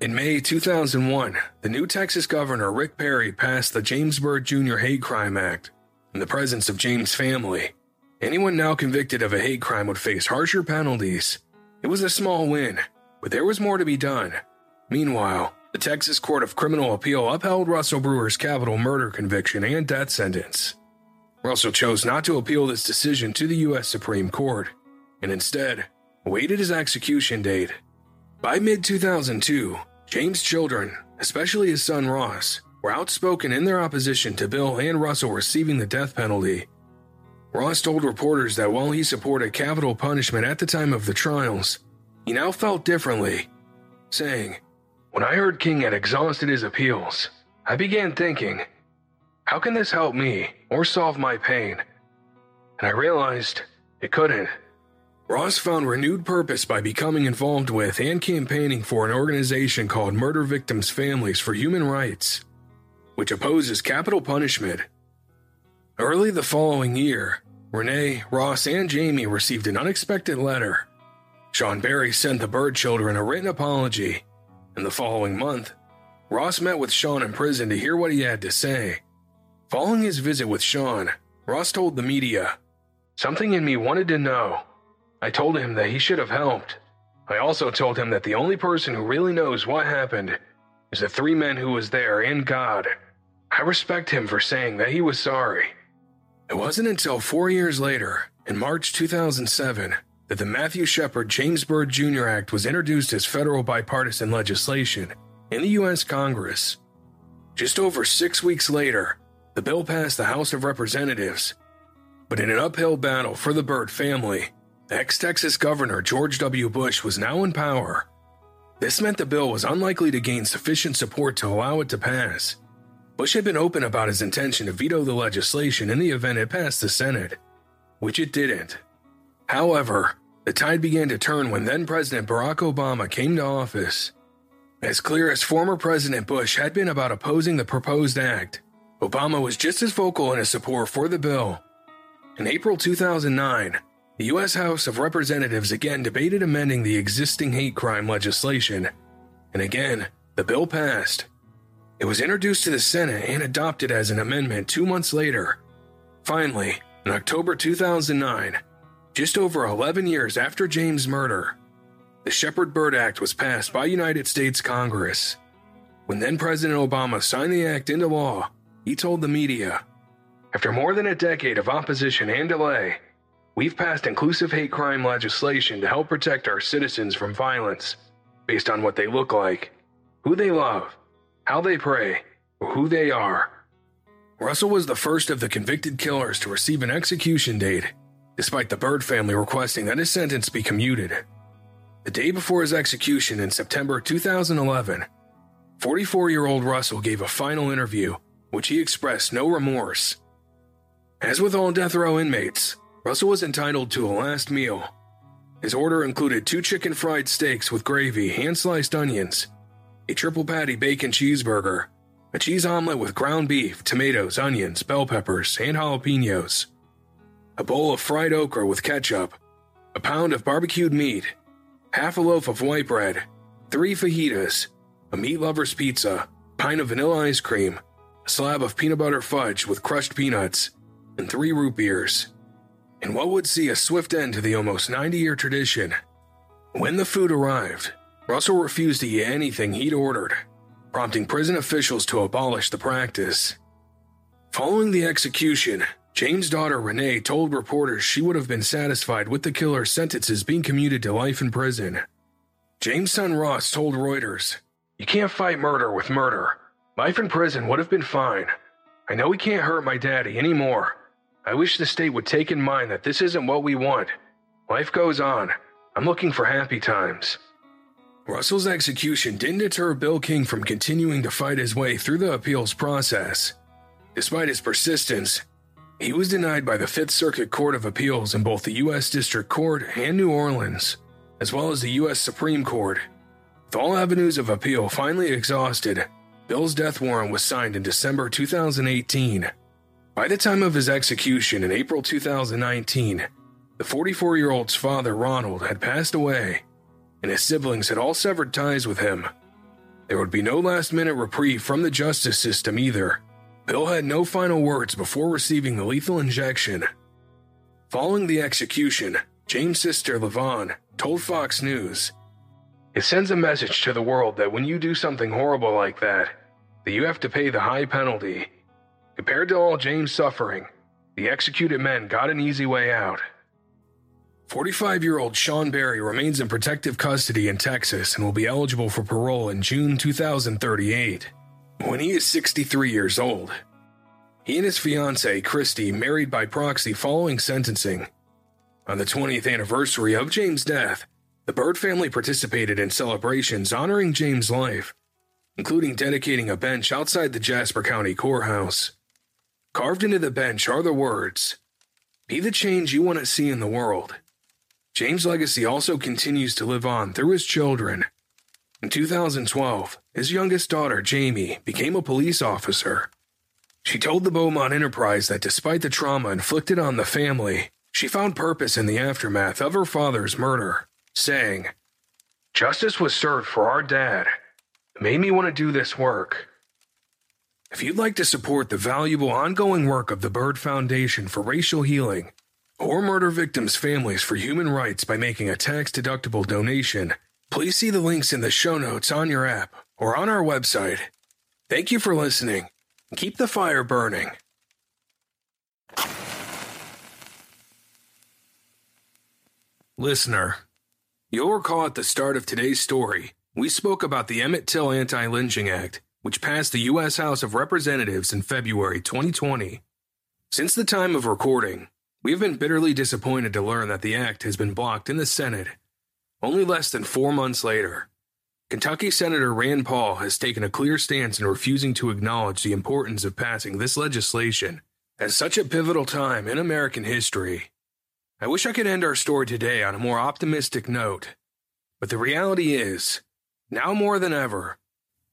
In May 2001, the new Texas governor Rick Perry passed the James Byrd Jr. Hate Crime Act. In the presence of James' family, anyone now convicted of a hate crime would face harsher penalties. It was a small win, but there was more to be done. Meanwhile, the Texas Court of Criminal Appeal upheld Russell Brewer's capital murder conviction and death sentence. Russell chose not to appeal this decision to the U.S. Supreme Court, and instead awaited his execution date. By mid 2002, James' children, especially his son Ross, were outspoken in their opposition to Bill and Russell receiving the death penalty. Ross told reporters that while he supported capital punishment at the time of the trials, he now felt differently, saying, When I heard King had exhausted his appeals, I began thinking, how can this help me or solve my pain? And I realized it couldn't. Ross found renewed purpose by becoming involved with and campaigning for an organization called Murder Victims Families for Human Rights, which opposes capital punishment. Early the following year, Renee, Ross, and Jamie received an unexpected letter. Sean Berry sent the Byrd children a written apology, and the following month, Ross met with Sean in prison to hear what he had to say. Following his visit with Sean, Ross told the media, Something in me wanted to know. I told him that he should have helped. I also told him that the only person who really knows what happened is the three men who was there and God. I respect him for saying that he was sorry. It wasn't until four years later, in March 2007, that the Matthew Shepard James Byrd Jr. Act was introduced as federal bipartisan legislation in the U.S. Congress. Just over six weeks later, the bill passed the House of Representatives, but in an uphill battle for the Byrd family, ex Texas Governor George W. Bush was now in power. This meant the bill was unlikely to gain sufficient support to allow it to pass. Bush had been open about his intention to veto the legislation in the event it passed the Senate, which it didn't. However, the tide began to turn when then President Barack Obama came to office. As clear as former President Bush had been about opposing the proposed act, Obama was just as vocal in his support for the bill. In April 2009, the U.S. House of Representatives again debated amending the existing hate crime legislation, and again, the bill passed. It was introduced to the Senate and adopted as an amendment two months later. Finally, in October 2009, just over 11 years after James' murder, the Shepard Byrd Act was passed by United States Congress. When then President Obama signed the act into law, he told the media After more than a decade of opposition and delay, we've passed inclusive hate crime legislation to help protect our citizens from violence based on what they look like, who they love, how they pray, or who they are. Russell was the first of the convicted killers to receive an execution date, despite the Byrd family requesting that his sentence be commuted. The day before his execution in September 2011, 44 year old Russell gave a final interview which he expressed no remorse. As with all death row inmates, Russell was entitled to a last meal. His order included two chicken fried steaks with gravy, hand sliced onions, a triple patty bacon cheeseburger, a cheese omelet with ground beef, tomatoes, onions, bell peppers, and jalapenos, a bowl of fried okra with ketchup, a pound of barbecued meat, half a loaf of white bread, three fajitas, a meat lover's pizza, a pint of vanilla ice cream, a slab of peanut butter fudge with crushed peanuts, and three root beers. In what would see a swift end to the almost 90 year tradition. When the food arrived, Russell refused to eat anything he'd ordered, prompting prison officials to abolish the practice. Following the execution, James' daughter Renee told reporters she would have been satisfied with the killer's sentences being commuted to life in prison. James' son Ross told Reuters, You can't fight murder with murder. Life in prison would have been fine. I know we can't hurt my daddy anymore. I wish the state would take in mind that this isn't what we want. Life goes on. I'm looking for happy times. Russell's execution didn't deter Bill King from continuing to fight his way through the appeals process. Despite his persistence, he was denied by the Fifth Circuit Court of Appeals in both the U.S. District Court and New Orleans, as well as the U.S. Supreme Court. With all avenues of appeal finally exhausted, Bill's death warrant was signed in December 2018. By the time of his execution in April 2019, The 44 year old's father, Ronald, had passed away, and his siblings had all severed ties with him. There would be no last minute reprieve from the justice system either. Bill had no final words before receiving the lethal injection. Following the execution, James' sister, Levon, told Fox News It sends a message to the world that when you do something horrible like that, that you have to pay the high penalty. Compared to all James' suffering, the executed men got an easy way out. 45 year old Sean Berry remains in protective custody in Texas and will be eligible for parole in June 2038, when he is 63 years old. He and his fiancee, Christy, married by proxy following sentencing. On the 20th anniversary of James' death, the Byrd family participated in celebrations honoring James' life, including dedicating a bench outside the Jasper County Courthouse. Carved into the bench are the words Be the change you want to see in the world. James' legacy also continues to live on through his children. In 2012, his youngest daughter, Jamie, became a police officer. She told the Beaumont Enterprise that despite the trauma inflicted on the family, she found purpose in the aftermath of her father's murder, saying, Justice was served for our dad. It made me want to do this work. If you'd like to support the valuable ongoing work of the Byrd Foundation for Racial Healing or murder victims' families for human rights by making a tax deductible donation, please see the links in the show notes on your app or on our website. Thank you for listening. Keep the fire burning. Listener, you'll recall at the start of today's story, we spoke about the Emmett Till Anti Lynching Act, which passed the U.S. House of Representatives in February 2020. Since the time of recording, we have been bitterly disappointed to learn that the act has been blocked in the Senate. Only less than four months later, Kentucky Senator Rand Paul has taken a clear stance in refusing to acknowledge the importance of passing this legislation at such a pivotal time in American history. I wish I could end our story today on a more optimistic note, but the reality is, now more than ever,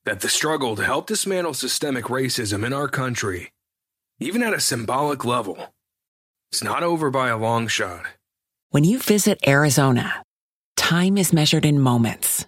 that the struggle to help dismantle systemic racism in our country, even at a symbolic level, is not over by a long shot. When you visit Arizona, time is measured in moments,